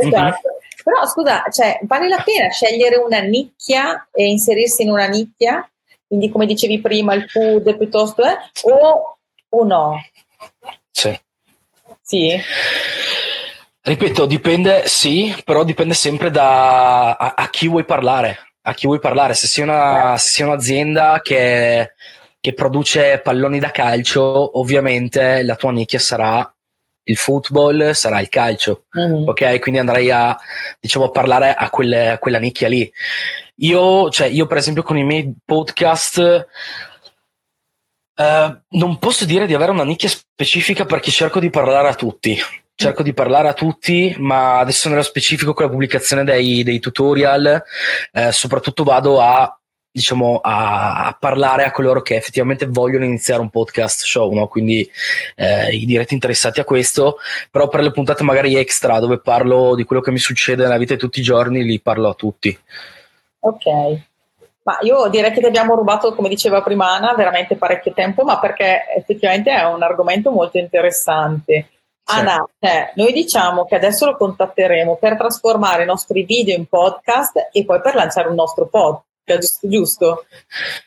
Esatto. Però scusa, cioè, vale la pena scegliere una nicchia e inserirsi in una nicchia? Quindi come dicevi prima il food piuttosto, eh? o, o no? Sì. Sì. Ripeto, dipende, sì, però dipende sempre da a, a chi vuoi parlare. A chi vuoi parlare. Se sei, una, se sei un'azienda che, che produce palloni da calcio, ovviamente la tua nicchia sarà il football, sarà il calcio. Mhm. Ok, quindi andrei a, diciamo, a parlare a, quelle- a quella nicchia lì. Io, cioè, io, per esempio, con i miei podcast. eh, non posso dire di avere una nicchia specifica perché cerco di parlare a tutti. Cerco di parlare a tutti, ma adesso nello specifico con la pubblicazione dei, dei tutorial, eh, soprattutto vado a, diciamo, a, a parlare a coloro che effettivamente vogliono iniziare un podcast show, no? Quindi eh, i diretti interessati a questo, però per le puntate magari extra dove parlo di quello che mi succede nella vita di tutti i giorni, li parlo a tutti. Ok. Ma io direi che ti abbiamo rubato, come diceva prima Anna, veramente parecchio tempo, ma perché effettivamente è un argomento molto interessante. Anna, eh, noi diciamo che adesso lo contatteremo per trasformare i nostri video in podcast e poi per lanciare un nostro podcast, giusto? giusto?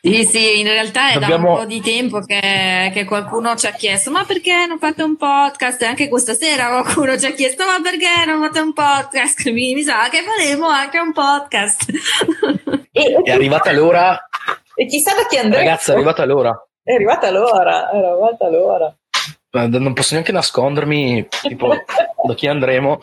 Sì, sì, in realtà è da Dobbiamo- un po' di tempo che, che qualcuno ci ha chiesto ma perché non fate un podcast? E anche questa sera qualcuno ci ha chiesto ma perché non fate un podcast? Mi, mi sa che faremo anche un podcast. E, È arrivata l'ora, e chissà da chi andremo. ragazzi, è arrivata l'ora. È arrivata l'ora, è arrivata l'ora. Eh, Non posso neanche nascondermi, tipo, da chi andremo.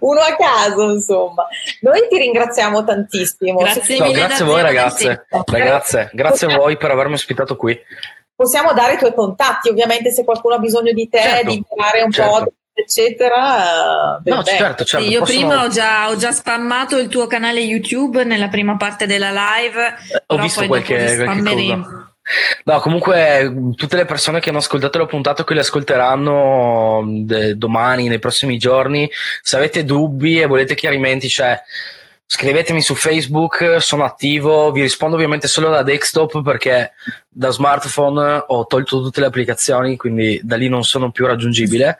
Uno a caso, insomma. Noi ti ringraziamo tantissimo. Grazie No, grazie a voi ragazze, ragazze, grazie a voi per avermi ospitato qui. Possiamo dare i tuoi contatti, ovviamente, se qualcuno ha bisogno di te, Certo, di imparare un certo. po', eccetera. eh, No, ben certo, certo. Sì, io possono- prima ho già, ho già spammato il tuo canale YouTube nella prima parte della live. ho però visto poi qualche, qualche spammeremo. cosa. No, comunque tutte le persone che hanno ascoltato la puntata che le ascolteranno de- domani, nei prossimi giorni, se avete dubbi e volete chiarimenti, cioè scrivetemi su Facebook, sono attivo, vi rispondo ovviamente solo da desktop perché da smartphone ho tolto tutte le applicazioni, quindi da lì non sono più raggiungibile,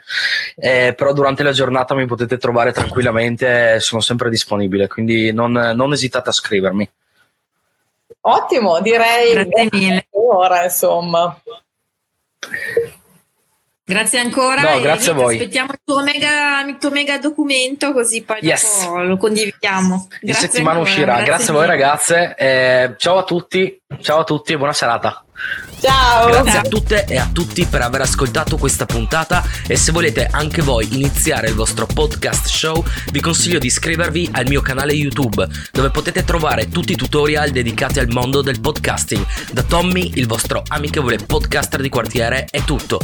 Eh, però durante la giornata mi potete trovare tranquillamente, sono sempre disponibile, quindi non, non esitate a scrivermi. Ottimo, direi Grazie mille. ora, insomma. Grazie ancora. No, e grazie a voi. Aspettiamo il tuo mega, il tuo mega documento così poi Yes. dopo lo condividiamo. Grazie settimana ancora, uscirà. Grazie, a voi ragazze. Eh, ciao a tutti. Ciao a tutti e buona serata. Ciao. Grazie a tutte e a tutti per aver ascoltato questa puntata e se volete anche voi iniziare il vostro podcast show vi consiglio di iscrivervi al mio canale YouTube dove potete trovare tutti i tutorial dedicati al mondo del podcasting. Da Tommy, il vostro amichevole podcaster di quartiere, è tutto.